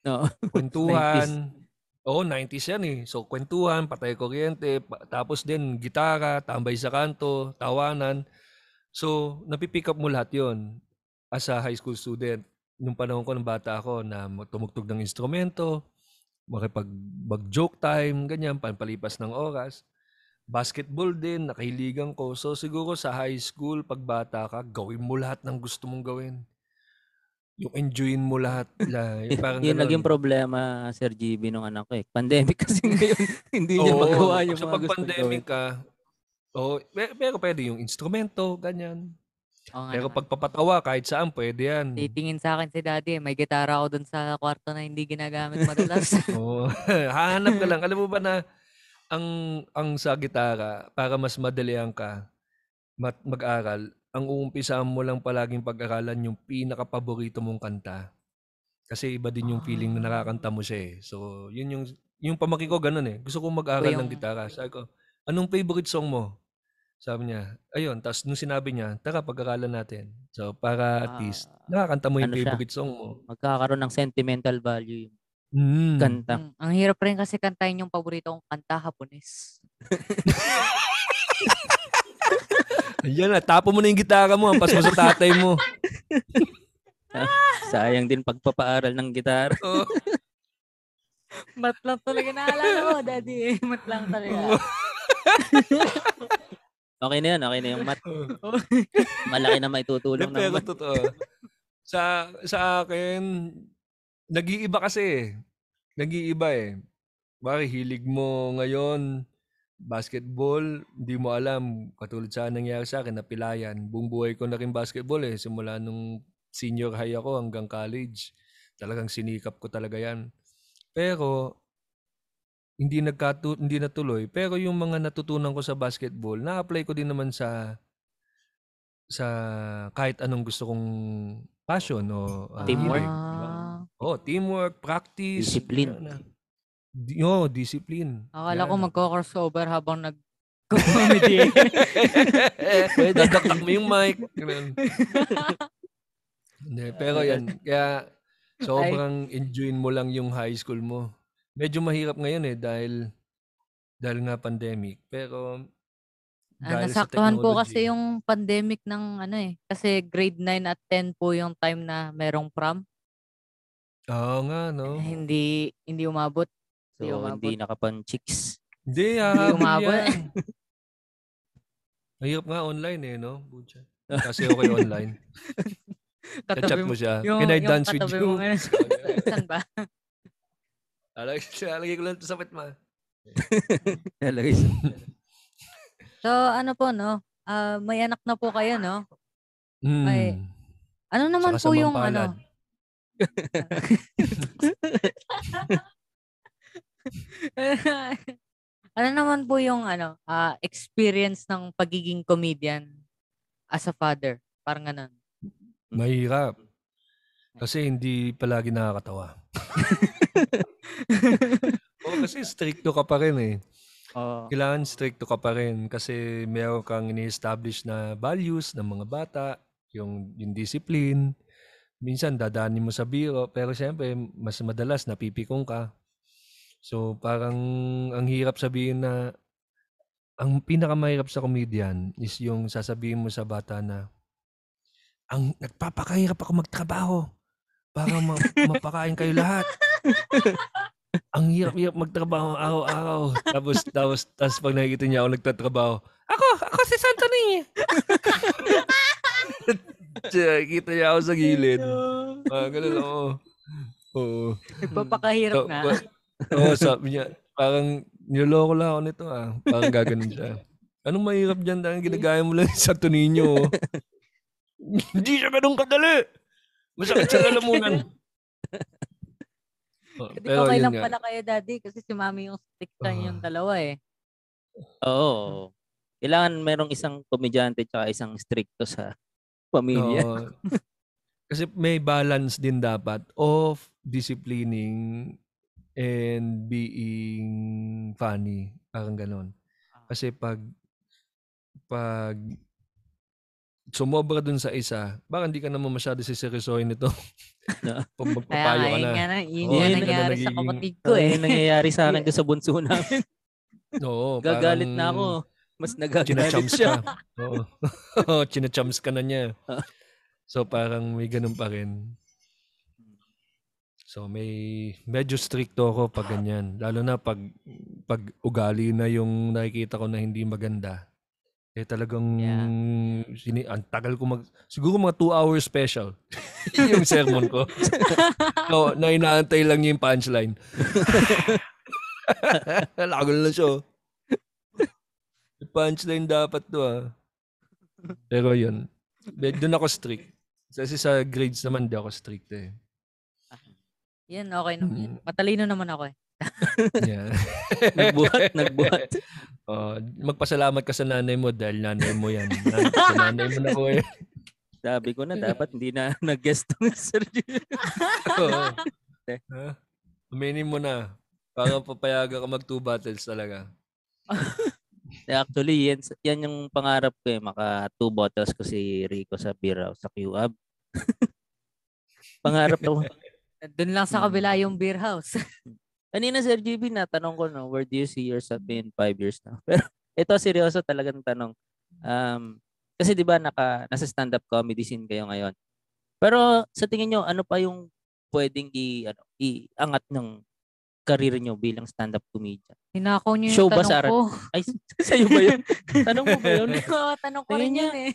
No. kwentuhan. Oo, 90s yan eh. So, kwentuhan, patay kuryente, tapos din gitara, tambay sa kanto, tawanan. So, napipick up mo lahat yon as a high school student. Nung panahon ko ng bata ako na tumugtog ng instrumento, makipag mag-joke time, ganyan, panpalipas ng oras. Basketball din, nakahiligan ko. So siguro sa high school, pag bata ka, gawin mo lahat ng gusto mong gawin. Yung enjoyin mo lahat. La, yung parang Yun naging problema, Sir GB, nung anak ko eh. Pandemic kasi ngayon, hindi niya Oo, magawa yung so mga pag gusto pandemic ka, oh, pero, pero pwede yung instrumento, ganyan. Oo nga Pero naman. pag papatawa, kahit saan, pwede yan. Titingin sa akin si Daddy, may gitara ako dun sa kwarto na hindi ginagamit madalas. Oo. Hahanap ka lang. Alam mo ba na ang ang sa gitara, para mas madalian ka mat, mag-aral, ang uumpisahan mo lang palaging pag-aralan yung pinaka-paborito mong kanta. Kasi iba din yung feeling na nakakanta mo siya eh. So, yun yung yung pamaki ko ganun eh. Gusto kong mag-aral ng gitara. Sabi ko, anong favorite song mo? Sabi niya, ayun. Tapos nung sinabi niya, tara pag-aralan natin. So, para at Ah, least, nakakanta mo yung ano siya? favorite song mo. Magkakaroon ng sentimental value yung Mm. kanta. Mm, ang hirap rin kasi kantahin yung paborito kong kanta, Hapones. Ayan na, tapo mo na yung gitara mo, ampas mo sa tatay mo. Sayang din pagpapaaral ng gitara. Oh. Mat lang talaga naalala ko, Daddy. Mat lang talaga. Okay na yan, okay na yung mat. Malaki na maitutulong ng Pero mat. totoo. sa sa akin, nag-iiba kasi eh. Nag-iiba eh. Bari, hilig mo ngayon, basketball, hindi mo alam. Katulad sa nangyari sa akin, napilayan. Buong buhay ko na rin basketball eh. Simula nung senior high ako hanggang college. Talagang sinikap ko talaga yan. Pero, hindi nagkatu hindi natuloy. Pero yung mga natutunan ko sa basketball, na-apply ko din naman sa sa kahit anong gusto kong passion o ah, Teamwork. ba? Oh, teamwork, practice. Discipline. na. Di, oh, discipline. Akala Yan. ko magko-crossover habang nag-comedy. Pwede, dadaktak mo yung mic. Hindi, pero yan, kaya sobrang enjoyin mo lang yung high school mo. Medyo mahirap ngayon eh dahil dahil nga pandemic. Pero Ah, nasaktuhan po kasi yung pandemic ng ano eh. Kasi grade 9 at 10 po yung time na merong prom. Oo nga, no? Eh, hindi hindi umabot. Hindi So, hindi nakapan chicks. Hindi, hahabol umabot. Mahirap nga online eh, no? Butya. Kasi okay online. Chat Katabi mo siya. Yung, Can I dance with katabi you? mo ngayon. Saan ba? Alagay, alagay ko lang ito sa ma. Nalagay sa... So, ano po, no? Ah, may anak na po kayo, no? Mm. Ay, Ano naman Sa po yung kasamang ano? ano naman po yung ano, ah, experience ng pagiging comedian as a father? Parang ganun. Mahirap. Kasi hindi palagi nakakatawa. Oo, kasi stricto ka pa rin eh. Oo. Kailangan stricto ka pa rin kasi meron kang ini-establish na values ng mga bata, yung, yung discipline. Minsan dadanin mo sa biro, pero siyempre mas madalas napipikong ka. So parang ang hirap sabihin na ang pinakamahirap sa comedian is yung sasabihin mo sa bata na ang nagpapakahirap ako magtrabaho para ma- mapakain kayo lahat. ang hirap-hirap magtrabaho araw-araw. Tapos, tapos, tapos pag nakikita niya ako nagtatrabaho, ako, ako si Santoni. Kita niya ako sa gilid. Ah, ganun, oo. Oo. Nagpapakahirap So, nga. Oo, sabi niya, parang niloloko lang ako nito ah. Parang gaganon siya. Anong mahirap dyan dahil ginagaya mo lang sa Toninho? oh. Hindi siya ganun kadali. Masakit sa lalamunan. Oh, pero okay lang nga. pala kayo, daddy, kasi si mami yung strict sa yung Ah. dalawa eh. Oo. Kailangan merong isang komedyante tsaka isang stricto sa pamilya. Oo. Kasi may balance din dapat of disciplining and being funny. Parang ganon. Kasi pag pag sumobra dun sa isa, baka hindi ka naman masyado siseryosohin nito. Kaya magpapayo ka yun na. nga na, yun Oo, nga yun na nangyari sa kapatid ko eh. yung nangyayari sa akin doon sa bunso namin. Oo, Gagalit parang na ako. Mas nagagalit Chinachums siya. ka. Oo. Oo, chinachums ka na niya. Ah. So parang may ganun pa rin. So may medyo stricto ako pag ganyan. Lalo na pag pag ugali na yung nakikita ko na hindi maganda. Eh talagang Yeah. sini ang tagal ko mag siguro mga 2 hour special yung sermon ko. so, na inaantay lang yung punchline. Lagal na siya. oh. Punchline dapat to ah. Pero yun. Doon ako strict. Kasi sa grades naman di ako strict eh. Yan, okay naman. Mm. yan. Matalino naman ako eh. Yeah. nagbuhat, nagbuhat. Oh, magpasalamat ka sa nanay mo dahil nanay mo yan. Nan- sa nanay mo na ko eh. Sabi ko na dapat hindi na nag-guest tong Sir Jun. Oo. Ha? Aminin mo na. Para papayagan ka mag two battles talaga. Actually, yan, yan yung pangarap ko eh. Maka two bottles ko si Rico sa beer house sa QAB. pangarap ko. Doon lang sa Mm. kabila yung beer house. Kanina Sir GB, natanong ko no, where do you see yourself in five years now? Pero ito seryoso talagang tanong. Um, kasi di ba naka, nasa stand-up comedy scene kayo ngayon. Pero sa tingin nyo, ano pa yung pwedeng i, ano, iangat ng career nyo bilang stand-up comedian? Hinakaw niyo yung Show ba tanong sa ko. Ay, sa'yo ba yun? Tanong mo ba yun? Oo, tanong ko rin niya. yun eh.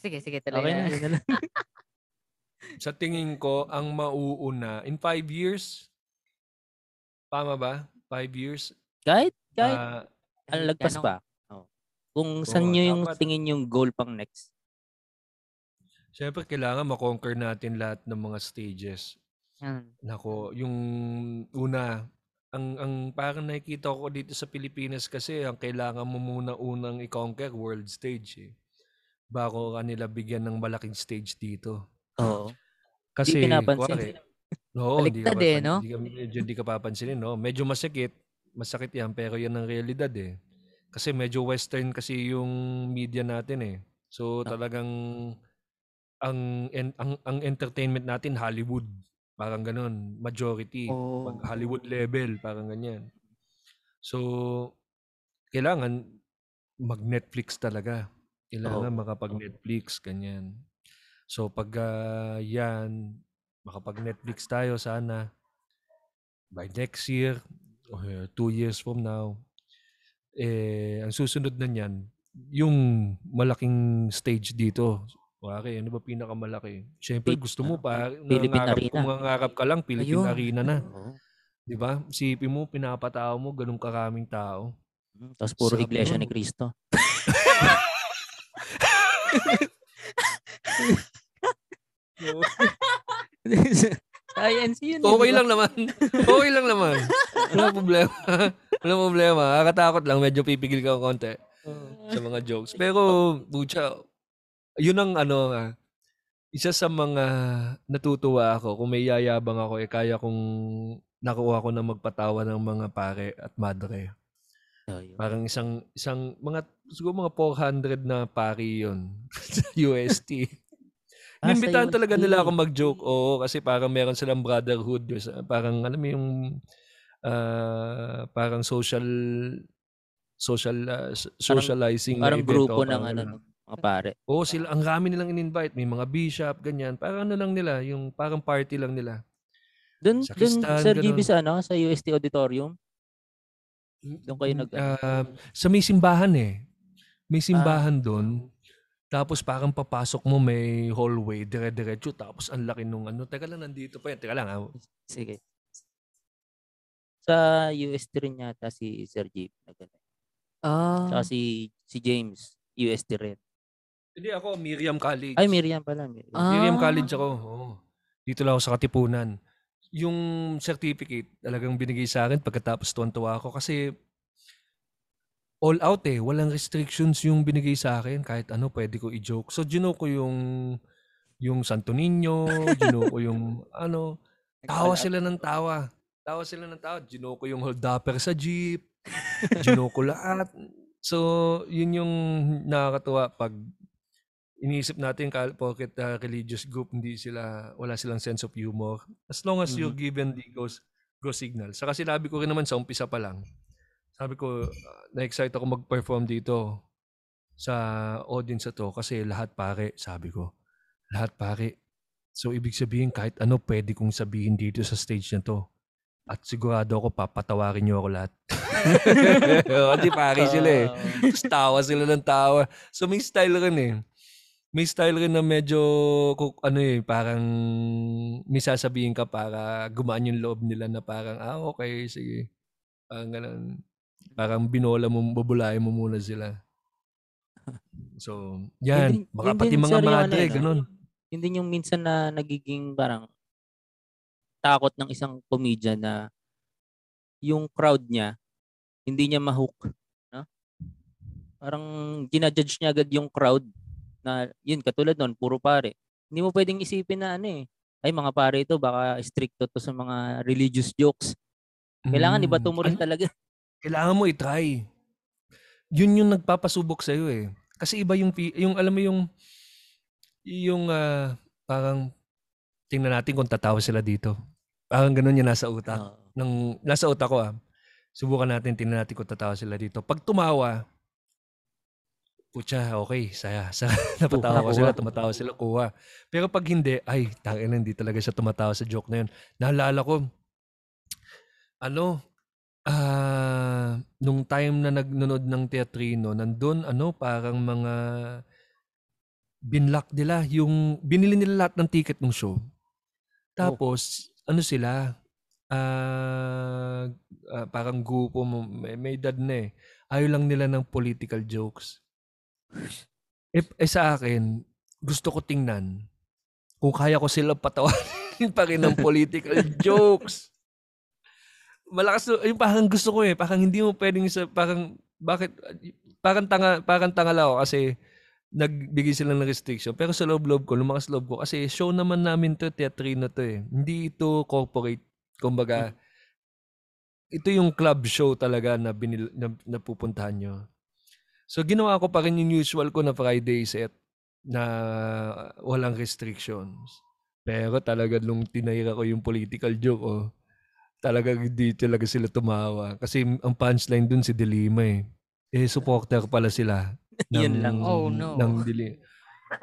sige, sige, tuloy Okay na. yun na lang. Sa tingin ko, ang mauuna, in five years, tama ba? Five years? Kahit, kahit, Ah, ang lagpas Tanong. pa. Oh. Kung saan nyo yung dapat- tingin yung goal pang next. Siyempre, kailangan makonquer natin lahat ng mga stages. Yan. Nako, yung una, ang ang parang nakikita ko dito sa Pilipinas kasi ang kailangan mo muna unang i-conquer world stage eh. Bago ka nila bigyan ng malaking stage dito. Oo. Kasi pinapansin. kuwari, ka Baliktad eh, no? Hindi ka, medyo hindi ka papansinin, no? Medyo masakit, masakit yan, pero yan ang realidad eh. Kasi medyo western kasi yung media natin eh. So Ah. talagang ang, en- ang ang entertainment natin Hollywood. Parang ganun, majority. Oh. Mag Hollywood level, parang ganyan. So kailangan mag-Netflix talaga. Kailangan Oo. makapag-Netflix, ganyan. So pag ah, yan, makapag-Netflix tayo sana by next year or two years from now. eh, ang susunod na niyan, yung malaking stage dito. Wari, ano ba pinakamalaki? Siyempre gusto mo ano, pa, Philippine nangarap, Arena. kung mangarap ka lang, Philippine Ayun. Arena na. Oo. Di ba? Sipin mo, pinapatao mo, ganun karaming tao. Mm, Tapos puro Sarap iglesia nun. ni Cristo. Science yun. Okay lang naman. Okay lang naman. Wala problema. Wala problema. Kakatakot lang. Medyo pipigil ka ng konti sa mga jokes. Pero, bucha, yun ang ano nga, isa sa mga natutuwa ako, kung may yayabang ako, eh kaya kong nakuha ko na magpatawa ng mga pare at madre. Oh, yun. Parang isang, isang, mga, siguro mga 400 na pari yun sa UST. Ah, Inimbitahan talaga UST. nila ako mag-joke. Oo, kasi parang meron silang brotherhood. Parang, alam mo yung, ah, parang social, social, ah, s- socializing Parang event, grupo ng parang ano, mga pare. Oo, sila, ang rami nilang in-invite. May mga bishop, ganyan. Parang ano lang nila, yung parang party lang nila. Doon, Sa doon Sir GB ganun. sa ano, sa UST Auditorium. Doon kayo nag Ah, sa may simbahan eh. May simbahan doon. Tapos parang papasok mo may hallway, dire-diretso. Tapos ang laki nung ano. Teka lang, nandito pa yan. Teka lang. ah. Sige. Sa UST rin yata si Sir. Nag- Ah. Saka si, si James, UST rin. Hindi ako, Miriam College. Ay, Miriam pala. Miriam. Ah. Miriam College ako. Oo. Dito lang ako sa Katipunan. Yung certificate talagang binigay sa akin pagkatapos tuwan-tuwa ako kasi all out eh. Walang restrictions yung binigay sa akin. Kahit ano, pwede ko i-joke. So, gino ko yung yung Santo Niño, gino ko yung ano, tawa sila ng tawa. Tawa sila ng tawa. Gino ko yung hold upper sa jeep. Gino ko lahat. So, yun yung nakakatuwa pag iniisip natin porket uh, religious group hindi sila wala silang sense of humor as long as you're given the go, go signal saka sinabi ko rin naman sa umpisa pa lang sabi ko uh, na-excite ako mag-perform dito sa audience na to kasi lahat pare sabi ko lahat pare so ibig sabihin kahit ano pwede kong sabihin dito sa stage na to at sigurado ako papatawarin niyo ako lahat Hindi pare sila eh tapos tawa sila ng tawa. So may style rin eh. May style rin na medyo ano eh, parang may sasabihin ka para gumaan yung loob nila na parang, ah okay, sige. Parang ganun. Parang binola mo, babulayin mo muna sila. So, yan. Yun din- Baka pati mga ano madre, eh, no? ganun. Yun din yung minsan na nagiging parang takot ng isang comedian na yung crowd niya, hindi niya mahook. No? Parang ginajudge niya agad yung crowd na yun, katulad nun, puro pare. Hindi mo pwedeng isipin na ano eh, ay mga pare ito, baka stricto to sa mga religious jokes. Kailangan Mm. ibato mo rin Ano- talaga. Kailangan mo i-try. Yun yung nagpapasubok sa iyo eh. Kasi iba yung yung alam mo yung yung ah, parang tingnan natin kung tatawa sila dito. Parang ganun yung nasa utak. Oo. Nang nasa utak ko ah. Subukan natin tingnan natin kung tatawa sila dito. Pag tumawa, putya, okay, saya. Sa napatawa Kuha, sila, tumatawa sila, kuha. Pero pag hindi, ay, tangin hindi talaga siya tumatawa sa joke na yun. Naalala ko, ano, ah, nung time na nagnonood ng teatrino, nandun, ano, parang mga binlock nila, yung, binili nila lahat ng ticket ng show. Tapos, ano sila, ah, ah, parang grupo, mo, may, may edad na eh. Ayaw lang nila ng political jokes. Eh, eh sa akin, gusto ko tingnan kung kaya ko sila patawarin pa rin ng political jokes. Malakas, yung parang gusto ko eh, parang hindi mo pwedeng sa, parang, bakit, parang tanga, parang tanga lang ako kasi nagbigay sila ng restriction. Pero sa loob-loob ko, lumakas loob ko, kasi show naman namin to, teatrino to eh. Hindi ito corporate, kumbaga, ito yung club show talaga na, binil, na, na pupuntahan nyo. So ginawa ko pa rin yung usual ko na Friday set na walang restrictions. Pero talaga nung tinayra ko yung political joke, oh, talaga hindi talaga sila tumawa. Kasi ang punchline dun si Delima eh. Eh, supporter pala sila. Yun lang. Oh, no. Ng Dili.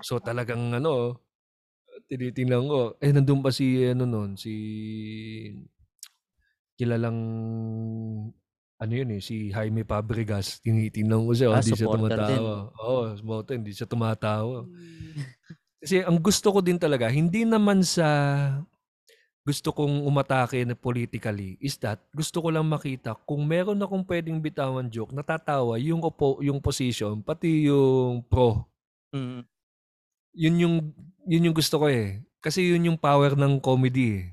So talagang ano, tinitingnan ko. Eh, nandun pa si, ano nun, si kilalang ano yun eh, si Jaime Fabregas. Tinitingnan ko siya, Ah, hindi siya supporter din. tumatawa. Oo, supporter, hindi siya tumatawa. Kasi ang gusto ko din talaga, hindi naman sa gusto kong umatake na politically is that gusto ko lang makita kung meron akong pwedeng bitawan joke, natatawa yung opo, yung position, pati yung pro. Mm. Yun yung yun yung gusto ko eh. Kasi yun yung power ng comedy eh.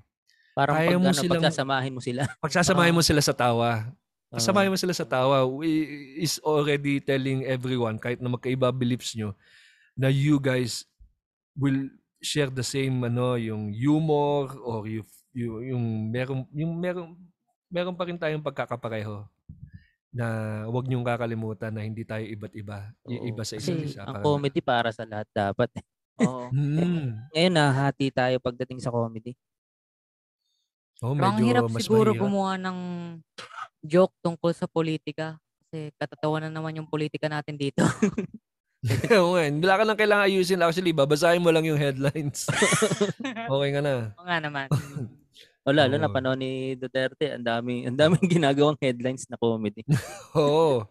Parang Kaya pag, mo ano, silang- pagsasamahin mo sila. Pagsasamahin Oo. mo sila sa tawa. Oo. Pagsasamahin mo sila sa tawa we- is already telling everyone kahit na magkaiba beliefs nyo na you guys will share the same ano yung humor or you, you yung meron yung meron meron pa rin tayong pagkakapareho na wag niyong kakalimutan na hindi tayo iba't iba Oo. iba sa isa't isa ang comedy para sa lahat dapat. Oo. Hmm. Ngayon nahati tayo pagdating sa comedy. Oh, Pero ang medyo hirap mas siguro mahirap. gumawa ng joke tungkol sa politika. Kasi katatawanan naman yung politika natin dito. Oo nga, wala ka nang kailangan ayusin. Actually, babasahin mo lang yung headlines. okay ka na. Oo nga naman. O lalo na Oo. panahon ni Duterte, ang dami ang daming ginagawang headlines na comedy. Oo.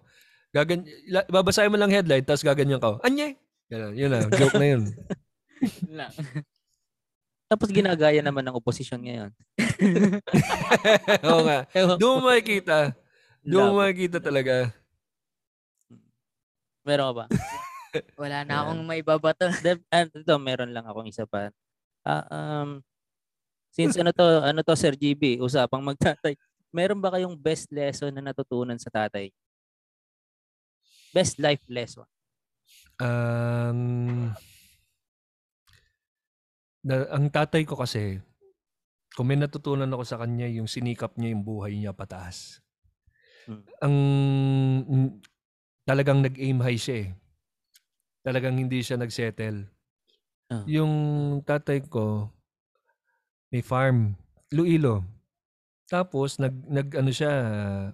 Gagan babasahin mo lang headline tapos gaganyan ka. Anye. Ganun, yun na, joke na yun. Lang. Tapos ginagaya naman ng oposisyon ngayon. Oo nga. Doon makikita. Doon makikita talaga. Meron ka ba? Wala na akong maibabato. De- ah, ito, meron lang akong isa pa. Ah, um, since ano to, ano to Sir GB, usapang magtatay. Meron ba kayong best lesson na natutunan sa tatay? Best life lesson. Ang na, ang tatay ko kasi, kung may natutunan ako sa kanya, yung sinikap niya yung buhay niya pataas. Hmm. Ang talagang nag-aim high siya eh. Talagang hindi siya nagsettle. Ah. Yung tatay ko, may farm, Iloilo. Tapos nag nag ano siya,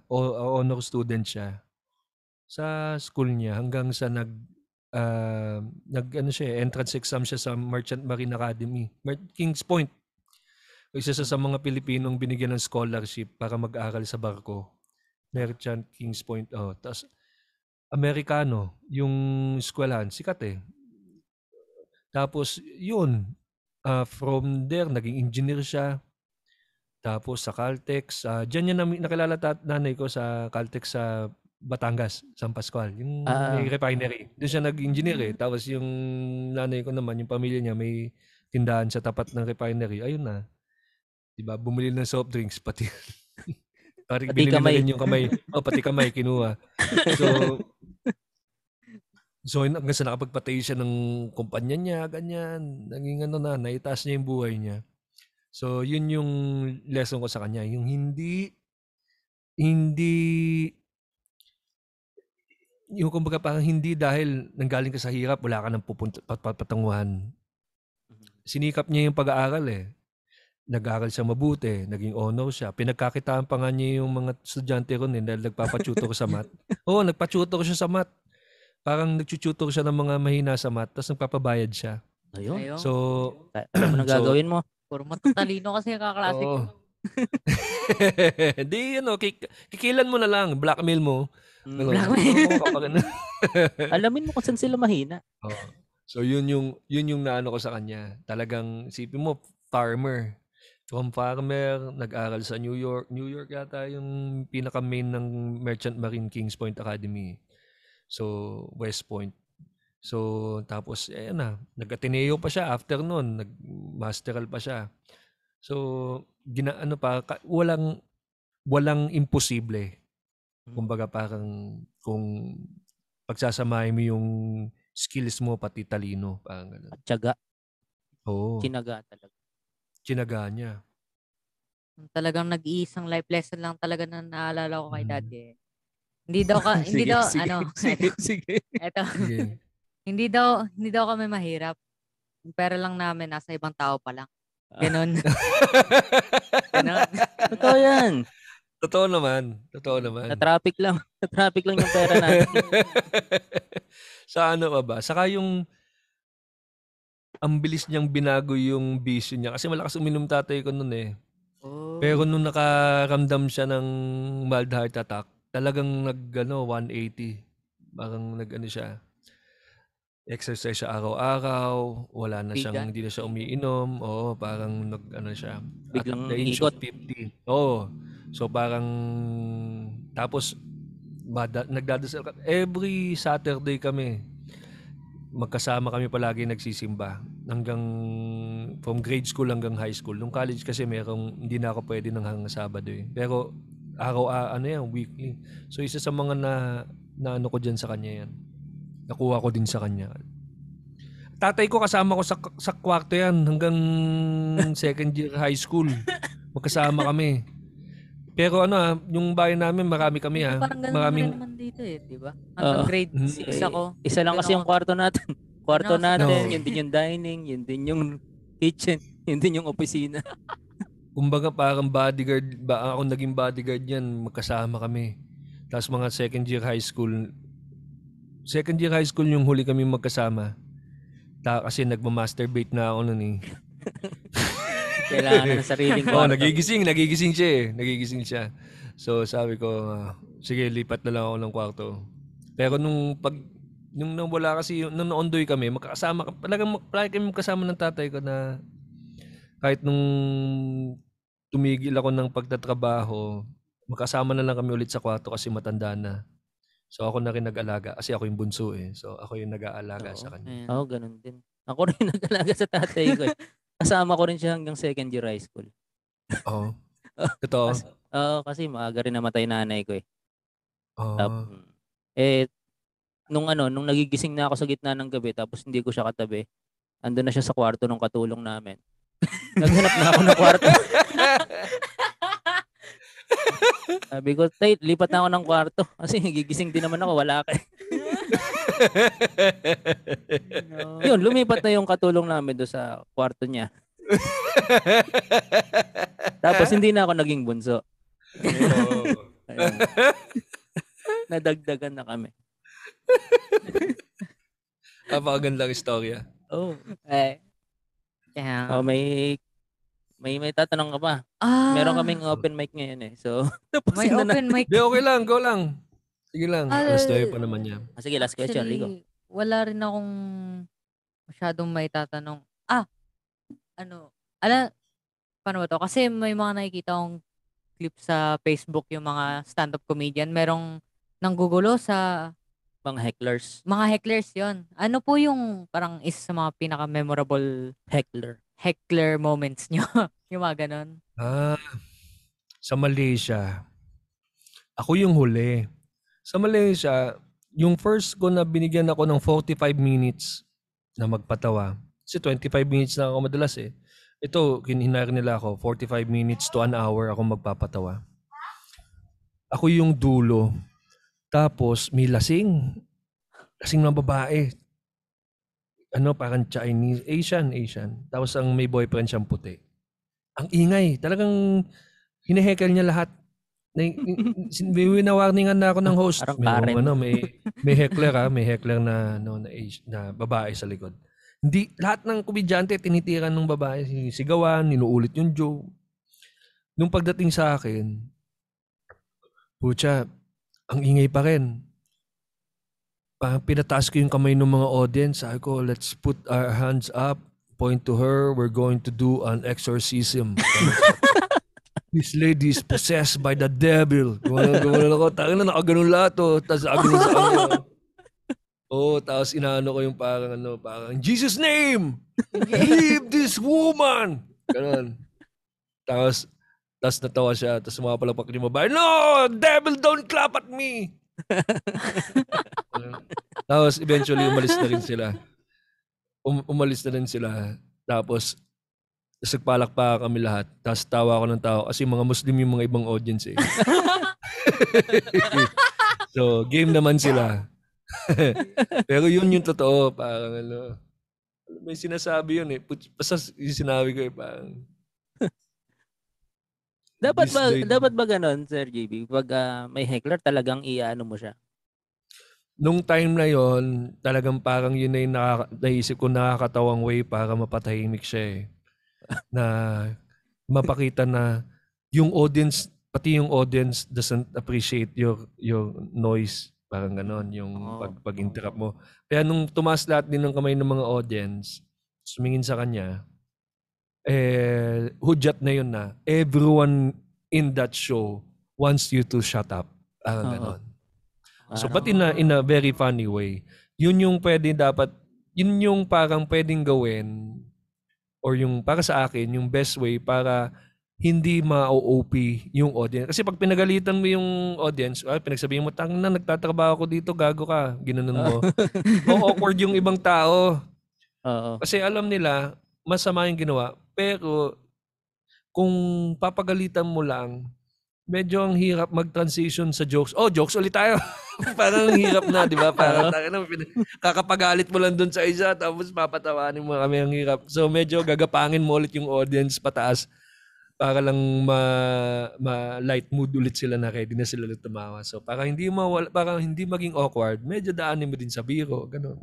o- honor student siya sa school niya hanggang sa nag ah, nag ano siya, eh, entrance exam siya sa Merchant Marine Academy, Kings Point. Isa sa mga Pilipinong binigyan ng scholarship para mag-aral sa barko. Merchant Kings Point. Oh, tapos Amerikano, yung eskwelahan, sikat eh. Tapos yun, ah, from there naging engineer siya. Tapos sa Caltex, diyan niya nami- nakilala tat nanay ko sa Caltex sa Batangas, San Pascual, yung may refinery. Doon siya nag-engineer eh. Tapos yung nanay ko naman, yung pamilya niya may tindahan sa tapat ng refinery. Ayun na. 'Di ba? Bumili ng soft drinks pati. Pati Pati binili na kamay. rin yung kamay. Oh, pati kamay kinuha. So So hanggang sa nakapagpatay siya ng kumpanya niya, ganyan. Naging ano na, naitaas niya yung buhay niya. So yun yung lesson ko sa kanya. Yung hindi, hindi, yung kumbaga parang hindi dahil nanggaling ka sa hirap, wala ka nang pupunta, patunguhan. Sinikap niya yung pag-aaral eh. Nag-aaral siya mabuti, naging honor siya. Pinagkakitaan pa nga niya yung mga estudyante ron eh, dahil nagpapatutor sa math. Oo, nagpatutor siya sa math. Parang nagtututor siya ng mga mahina sa math, tapos nagpapabayad siya. Ayun. So, Alam mo na So- gagawin mo. Puro matatalino kasi yung kaklase ko. Di, ano, kik- kikilan mo na lang, blackmail mo. Mm. Ano, Blackmail. Alamin mo kung saan sila mahina. Oo. So yun yung yun yung naano ko sa kanya. Talagang sipin mo farmer. From farmer, nag-aral sa New York. New York yata yung pinaka-main ng Merchant Marine Kings Point Academy. So West Point. So tapos eh na, nag-Ateneo pa siya after noon, nag-masteral pa siya. So gina ano pa walang walang imposible. Kumbaga parang kung pagsasamahin mo yung skills mo pati talino, parang ganun. At tiyaga. Oo, Tinaga talaga. tsinaga niya. Talagang nag-iisang life lesson lang talaga na naalala ko kay Mm. daddy. Hindi daw ka, hindi Sige, daw, sige, ano, sige, sige. eto, Sige. hindi daw, hindi daw kami mahirap. Yung pera lang namin, nasa ibang tao pa lang. Ganon. Ganon. Totoo yan. Totoo naman. Totoo naman. Sa traffic lang. Sa traffic lang yung pera natin. sa ano pa ba? Saka yung ang bilis niyang binago yung bisyo niya. Kasi malakas uminom tatay ko noon eh. Oh. Pero nung nakaramdam siya ng mild heart attack, talagang nag ano 180. Parang nag ano siya. Exercise siya araw-araw, wala na siyang Biga. hindi na siya umiinom. Oo, parang nag ano siya. At Biglang the age ikot. of 50. Oo. So parang tapos mada, nagdadasal ka- every Saturday kami. Magkasama kami palagi nagsisimba hanggang from grade school hanggang high school. Nung college kasi merong hindi na ako pwede nang hanggang Sabado eh. Pero araw ah, ano yan, weekly. So isa sa mga na, na ano ko diyan sa kanya yan. Nakuha ko din sa kanya. Tatay ko kasama ko sa sa kwarto yan hanggang second year high school. Magkasama kami. Pero ano ah, yung bahay namin marami kami ah. Maraming naman dito eh, di ba? Hanggang grade Mm. 6 ako. Isa lang kasi yung kwarto natin. Kwarto natin, No. yun din yung dining, yun din yung kitchen, yun din yung opisina. Kumbaga parang bodyguard, ba ako naging bodyguard yan, magkasama kami. Tapos mga second year high school, second year high school yung huli kami magkasama. Ta kasi nagma-masturbate na ako noon eh. Kailangan na ng sariling kwarto. nagigising, nagigising siya eh. Nagigising siya. So sabi ko, ah, sige, lipat na lang ako ng kwarto. Pero nung pag nung nawala kasi nung naondoy kami, magkasama talagang palagi kami magkasama ng tatay ko na kahit nung tumigil ako ng pagtatrabaho, magkasama na lang kami ulit sa kwarto kasi matanda na. So ako na rin nag-alaga kasi ako yung bunso eh. So ako yung nag-aalaga sa kanya. Ayan. Oo, ganun din. Ako rin nag-alaga sa tatay ko. eh. Kasama ko rin siya hanggang second year high school. Oo. Totoo. Kasi- Oo, kasi maaga rin namatay nanay ko eh. Oo. Tap- eh, nung ano, nung nagigising na ako sa gitna ng gabi tapos hindi ko siya katabi, andun na siya sa kwarto ng katulong namin. Naghanap na ako ng kwarto. Sabi ko, tay, lipat na ako ng kwarto. Kasi gigising din naman ako, wala ka. eh." Yun, lumipat na yung katulong namin do sa kwarto niya. Tapos hindi na ako naging bunso. Ayun. Nadagdagan na kami. Napakagandang istorya. Oh, Eh, kaya, oh may may may tatanong ka pa. ah, Meron kaming open mic ngayon eh. So, may na na. open mic. Di, okay lang. Go lang. Sige lang. Ah, Last story pa naman yan. Ah, sige, last question, Rico. Wala rin akong masyadong may tatanong. Ah, ano, ala, paano ba to? Kasi may mga nakikita akong clip sa Facebook yung mga stand-up comedian. Merong nanggugulo sa Mga hecklers. mga hecklers yon. Ano po yung parang isa sa mga pinaka-memorable Heckler. heckler moments nyo? yung mga ganon. Ah, sa Malaysia. Ako yung huli. Sa Malaysia, yung first ko na binigyan ako ng 45 minutes na magpatawa. Kasi 25 minutes na ako madalas eh. Ito, kinhinari nila ako, 45 minutes to an hour ako magpapatawa. Ako yung dulo. Tapos, may lasing. Lasing na babae. Ano, parang Chinese, Asian, Asian. Tapos ang may boyfriend siyang puti. Ang ingay. Talagang hinehekel niya lahat. Na, winawarningan na ako ng host. Parang Merong Karen. ano, may, may heckler ha. May heckler na, no, na, na babae sa likod. Hindi, lahat ng komedyante tinitiran ng babae. Sigawan, ninuulit yung joke. Nung pagdating sa akin, pucha, ang ingay pa rin. Pinataas ko yung kamay ng mga audience. Sabi ko, let's put our hands up, point to her, we're going to do an exorcism. This lady is possessed by the devil. Gumanon ako. Tangin na, nakaganon lahat oh. Tapos aganon sa kanya. Oo, oh, tapos inaano ko yung parang ano, parang, Jesus name! Leave this woman! Ganon. Tapos, tapos natawa siya, tapos mapalapak yung babae, No! Devil, don't clap at me! tapos eventually umalis na rin sila. Um- umalis na rin sila. Tapos, tapos nagpalakpakan kami lahat. Tapos tawa ako ng tao kasi mga Muslim yung mga ibang audience eh. so, game naman sila. Pero yun yung totoo. Parang ano, may sinasabi yun eh. Basta yung sinabi ko eh, parang, Dapat ba day- dapat ba ganon, Sir JB? Pag ah, may heckler, talagang iano mo siya. nung time na yon talagang parang yun na yung nakaka- naisip ko nakakatawang way para mapatahimik siya eh. na mapakita na yung audience pati yung audience doesn't appreciate your your noise. Parang ganon, yung Oo. pag, pag-interrupt mo. Kaya nung tumaas lahat din ng kamay ng mga audience, sumingin sa kanya, eh, hudyat na yun na everyone in that show wants you to shut up. Parang Oo. ganon. So, but in a, in a very funny way, yun yung pwede dapat, yun yung parang pwedeng gawin or yung para sa akin, yung best way para hindi ma-OP yung audience. Kasi pag pinagalitan mo yung audience, ay, pinagsabihin mo, tang na, nagtatrabaho ako dito, gago ka. Ginanon mo. o awkward yung ibang tao. Oo. Kasi alam nila, masama yung ginawa. Pero, kung papagalitan mo lang, medyo ang hirap mag-transition sa jokes. Oh, jokes ulit tayo. Parang ang hirap na, di ba? Parang pin- kakapagalit mo lang dun sa isa, tapos papatawanin mo kami ang hirap. So, medyo gagapangin mo ulit yung audience pataas para lang ma, ma light mood ulit sila na ready na sila ulit tumawa. So, para hindi mawala, para hindi maging awkward, medyo daanin mo din sa biro, ganun.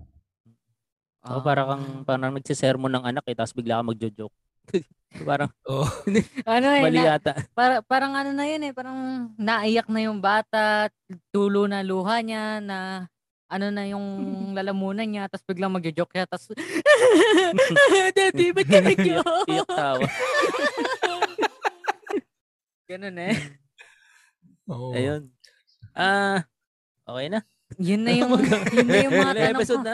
Oo, para kang parang nagsisermon ng anak eh, tapos bigla ka magjo-joke. parang Oh. ano eh, mali na, yata. para, parang ano na yun eh, parang naiyak na yung bata, tulo na luha niya, na ano na yung lalamunan niya, tapos biglang magjo-joke siya, tapos, Daddy, ba't ka nag-joke? Iyak tawa. Ganun eh. Oo. Ayun. Ah, okay na. Yun na yung, yun na yung mga tanong episode ko. na.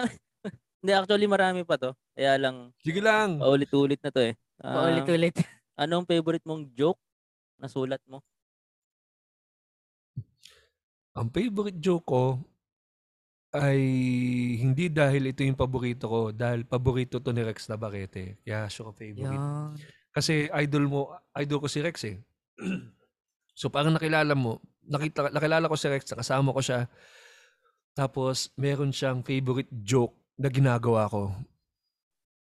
Hindi, actually marami pa to. Kaya lang, Sige lang. paulit-ulit na to eh. Ah, Paulit-ulit. Anong favorite mong joke na sulat mo? Ang favorite joke ko ay hindi dahil ito yung paborito ko, dahil paborito to ni Rex Navarrete. Kaya siya ko favorite. Yan. Kasi idol mo, idol ko si Rex eh. so parang nakilala mo, nakita, nakilala ko si Rex, kasama ko siya. Tapos meron siyang favorite joke na ginagawa ko.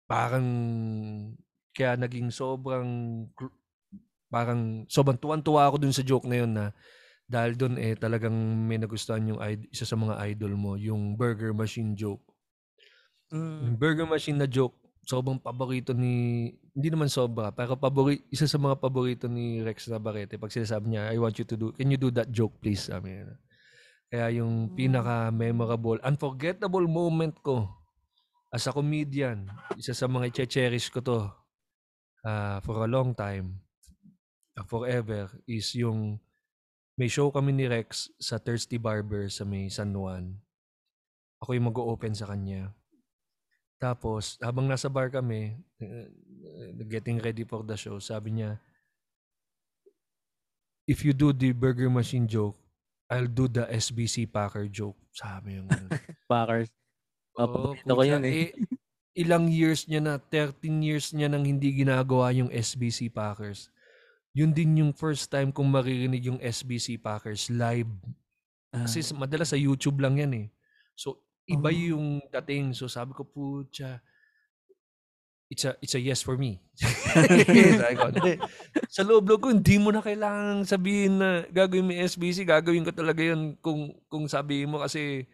Parang kaya naging sobrang parang sobrang tuwan-tuwa ako dun sa joke na yun na dahil dun eh talagang may nagustuhan yung id- isa sa mga idol mo, yung burger machine joke. Yung burger machine na joke, sobrang paborito ni, hindi naman sobra, pero pabori, isa sa mga paborito ni Rex Navarrete, pag sinasabi niya, I want you to do, can you do that joke please? Sabi niya. Kaya yung pinaka-memorable, unforgettable moment ko as a comedian, isa sa mga che-cherish ko to ah, for a long time, ah, forever, is yung may show kami ni Rex sa Thirsty Barber sa may San Juan. Ako yung mag-open sa kanya. Tapos, habang nasa bar kami, uh, getting ready for the show, sabi niya, if you do the burger machine joke, I'll do the SBC Packer joke. Sabi yung. Packers. Oo, Paborito ko yun eh. Ilang years niya na, 13 years niya nang hindi ginagawa yung SBC Packers. Yun din yung first time kong maririnig yung SBC Packers live. Ah, Kasi sa- madalas sa YouTube lang yan eh. So, iba Oh. yung dating. So, sabi ko, putya, it's a, it's a yes for me. "Hindi." sa loob-loob ko, hindi mo na kailangan sabihin na gagawin mo SBC, gagawin ko talaga yun kung, kung sabihin mo kasi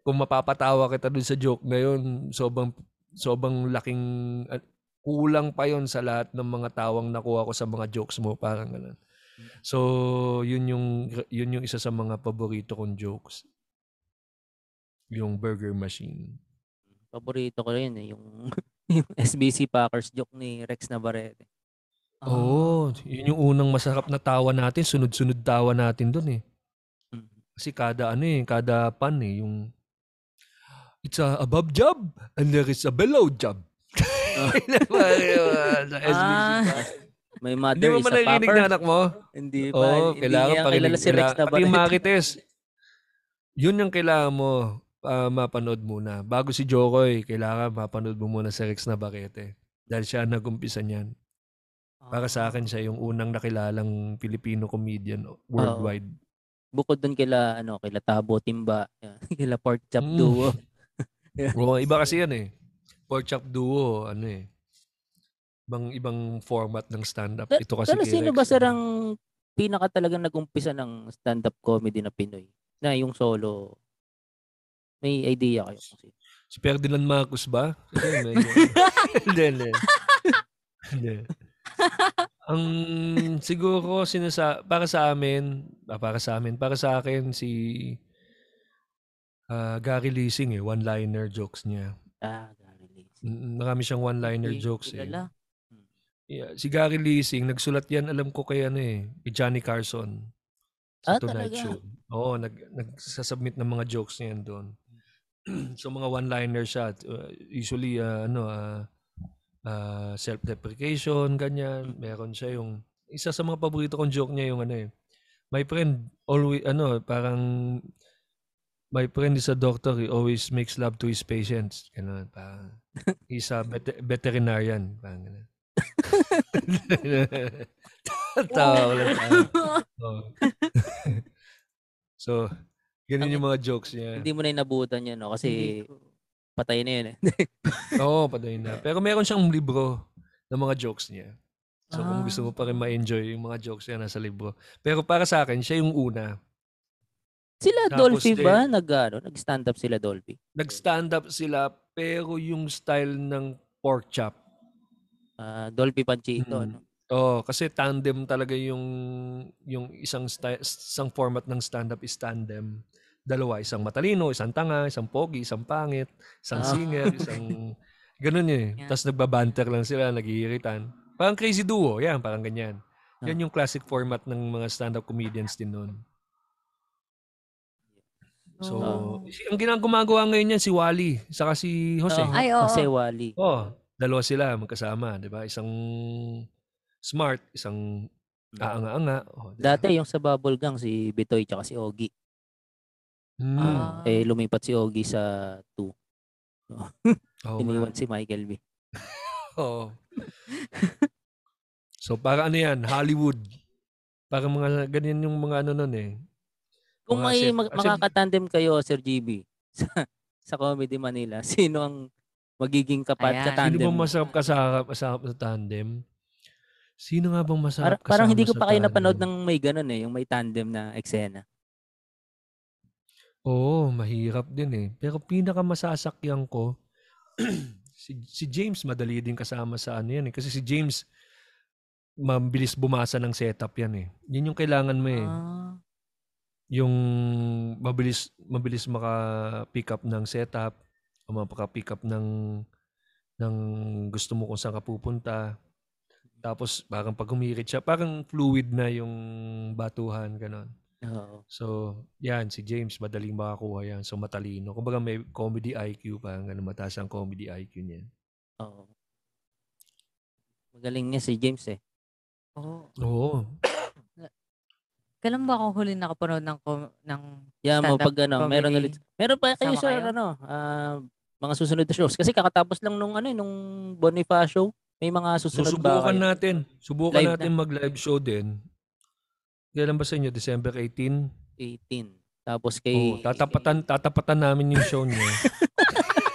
kung mapapatawa kita dun sa joke na yun, sobrang, sobrang laking, ah, kulang pa yon sa lahat ng mga tawang nakuha ko sa mga jokes mo, parang ganun. So, yun yung, yun yung isa sa mga paborito kong jokes. Yung burger machine. paborito ko rin eh, yung, yung SBC Packers joke ni Rex Navarrete. Ah. Oo, yun yung unang masarap na tawa natin, sunod-sunod tawa natin dun eh. Mm. Kasi kada ano eh, kada pan eh, yung it's a above job and there is a below job. Oh. Ah. May Hindi mother mo is ba a narinig Packer. na anak mo? Hindi pa. Oo, hindi kailangan niya kilala si Rex kailangan- Pati Navarrete. Marites. Yun yung kailangan mo ah, mapanood muna. Bago si Jokoy, kailangan mapanood mo muna si Rex Navarrete. Dahil siya nag-umpisa niyan. Para sa akin, siya yung unang nakilalang Filipino comedian worldwide. Bukod dun kila, ano, kila Tabo Timba, kila Pork Chop Mm. Duo. Oo, iba kasi yan eh. Pork Chop Duo, ano eh. Ibang, ibang format ng stand-up. Ta- Ito kasi Pero sino ba sir ang pinaka talagang nag-umpisa ng stand-up comedy na Pinoy? Na yung solo. May idea kayo sino? Si Ferdinand Marcos ba? Hindi, hindi. Hindi. Ang siguro sinasa para sa amin, ah, para sa amin, para sa akin si ah, Gary Leasing eh, one-liner jokes niya. Ah, Gary Leasing. Mm, Marami siyang one-liner Hindi jokes eh. kilala. Yeah, si Gary Leasing, nagsulat yan, alam ko kay ano eh, kay Johnny Carson sa Ah, Tonight talaga? Show. Oo, nag, nagsasubmit ng mga jokes niya yan doon. so mga one-liner siya. Uh, usually, uh, ano, uh, uh, self-deprecation, ganyan. Meron siya yung, isa sa mga paborito kong joke niya yung ano eh, my friend always, ano, parang, my friend is a doctor, he always makes love to his patients. Ganun, parang, he's a vet- veterinarian. Parang ganun. Tawa ko lang. Oo. so, ganun yung mga jokes niya. Hindi mo na inabutan yan, no? Kasi patay na yun eh. Oo, patay na. Pero meron siyang libro ng mga jokes niya. So kung gusto mo pa rin ma-enjoy yung mga jokes niya nasa libro. Pero para sa akin, siya yung una. Sila Tapos Dolphy din- ba? Nag, ano, nag-stand up sila Dolphy. Nag-stand up sila, pero yung style ng pork chop. Ah, Dolphy Panchito, Mm. ano? Oh, kasi tandem talaga yung yung isang style, isang format ng stand-up is tandem. Dalawa, isang matalino, isang tanga, isang pogi, isang pangit, isang Ah. singer, isang ganun eh. Yeah. Tapos nagbabanter lang sila, naghiiritan. Parang crazy duo, yan, parang ganyan. Ah. Yan yung classic format ng mga stand-up comedians din noon. So, Oh. ang ginagumagawa ngayon yan si Wally, saka si Jose. Oo, Ay, oo. Jose Wally. Oh, dalawa sila magkasama, 'di ba? Isang smart, isang aanga-anga. Oh, di ba? Dati yung sa Bubble Gang, si Bitoy tsaka si Ogie. Hmm. Ah. Eh, lumipat si Ogie sa 2. Oo nga. Iniwan si Michael B. Oo. so, para ano yan? Hollywood. Para mga, ganyan yung mga ano nun eh. Kung Mga may set- mag- makakatandem kayo, Sir GB, sa, sa Comedy Manila, sino ang magiging kapat Ayan. Sino katandem? bang masarap ka sa, masarap sa tandem? Sino nga bang masarap Par- parang hindi ko kasama pa kayo napanood tandem? ng may ganun eh, yung may tandem na eksena. Oo, mahirap din eh. Pero pinaka masasakyan ko, si, si James madali din kasama sa ano yan eh. Kasi si James, mabilis bumasa ng setup yan eh. Yun yung kailangan mo eh. Ah. Yung mabilis, mabilis maka-pick up ng setup, o maka-pick up ng, ng gusto mo kung saan ka pupunta. Tapos parang pag humirit siya, parang fluid na yung batuhan, ganon. Oo. So, yan, si James, madaling makakuha yan. So, matalino. Kumbaga may comedy IQ, parang ano, mataas ang comedy IQ niya. Oo. Magaling niya si James eh. Oo. Oo. Kailan ba ako huli nakapanood ng, com- ng Yeah, mo Stand-up pag ano, meron comedy. ulit. Meron pa kayo Sama sir, kayo? ano, ah, mga susunod na shows. Kasi kakatapos lang nung ano, eh, nung Bonifacio. May mga So, susunod ba subukan kayo? natin. Subukan Live natin mag-live show din. Kailan ba sa inyo? December 18? 18. Tapos Oh, kay... tatapatan, tatapatan namin yung show niyo.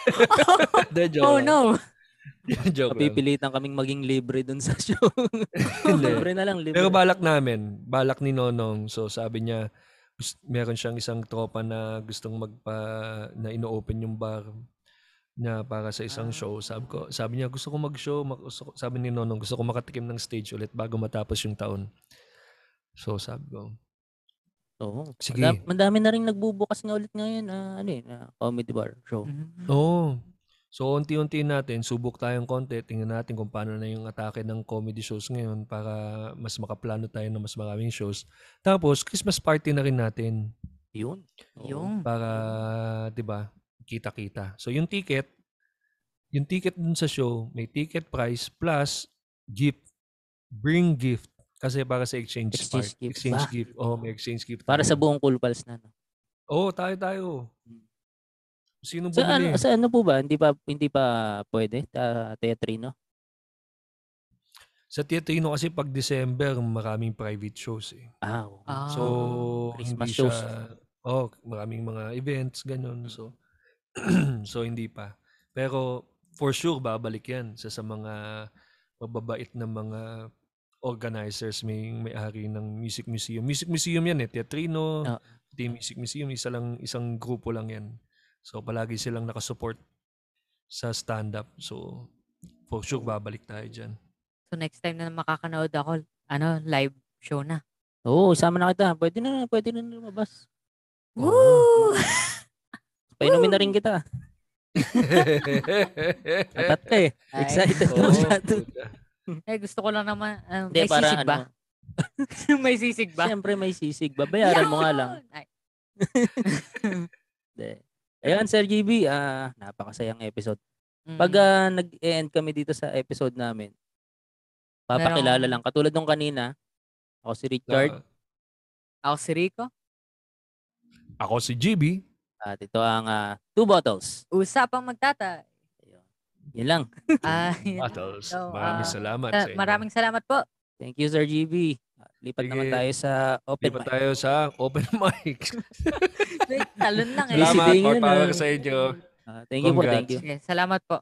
De, joke Oh lang. no! joke lang. Mapipilitan kaming maging libre dun sa show. Libre na lang, libre. Pero balak namin, balak ni Nonong. So sabi niya, meron siyang isang tropa na gustong magpa na ino-open yung bar na para sa isang Ah. show. Sabi ko, sabi niya gusto ko mag-show, mag- gusto ko- sabi ni Nonong gusto ko makatikim ng stage ulit bago matapos yung taon. So sabi ko, Oo. Sige. Madami, madami na rin nagbubukas nga ulit ngayon, ah, ano eh, na comedy bar show. Mhm. Oo. So, unti-unti natin, subok tayong konti. Tingnan natin kung paano na yung atake ng comedy shows ngayon para mas makaplano tayo ng mas maraming shows. Tapos, Christmas party na rin natin Yun. Oo. Yung. para, di ba, kita-kita. So, yung ticket, yung ticket dun sa show, may ticket price plus gift. Bring gift. Kasi para sa exchange, Exchange part- gift exchange ba? gift. Oh, may exchange gift. Para sa tayo. buong Cool Pals na. No? Oo, tayo tayo. Sino Sa ano, bumili? sa ano po ba? Hindi pa hindi pa pwede ta teatrino? Sa Teatrino kasi pag December, maraming private shows eh. Ah, oo. Ah. So, Christmas hindi shows. siya, oh, maraming mga events, ganun. So, so hindi pa. Pero, for sure, babalik yan sa, sa mga mababait na mga organizers, may may-ari ng music museum. Music museum yan eh, Teatrino, Ah. Team Music Museum, isa lang, isang grupo lang yan. So, palagi silang nakasupport sa stand-up. So, for sure, babalik tayo dyan. So next time na makakanood ako, ano, live show na. Oo, isama na kita. Pwede na, pwede na lumabas. Woo! Painumin na rin kita. Atat ka eh. Excited ka Oo. masyado. Eh, gusto ko lang naman, ano, Hindi, may para sisig ba? ano. may sisig ba? Siyempre may sisig. Babayaran mo nga lang. Ay, Hindi. Ayan, Sir GB, ah, napakasayang episode. mm. Pag ah, nag-end kami dito sa episode namin, papakilala lang. Katulad nung kanina, ako si Richard ako si Rico, Ako si GB. at ito ang ah, Two Bottles. usapang magtata. Ayun. Yun lang. Ah, yun. Battles. So, Maraming ah, salamat Ah, sa inyo. maraming salamat po. Thank you, Sir GB. Lipat Sige. naman tayo sa open Lipat mic. tayo sa open mic. Talon lang eh. Busy Salamat. day More ngayon, power ah. sa inyo. Ah, thank you po, thank you. Sige, salamat po.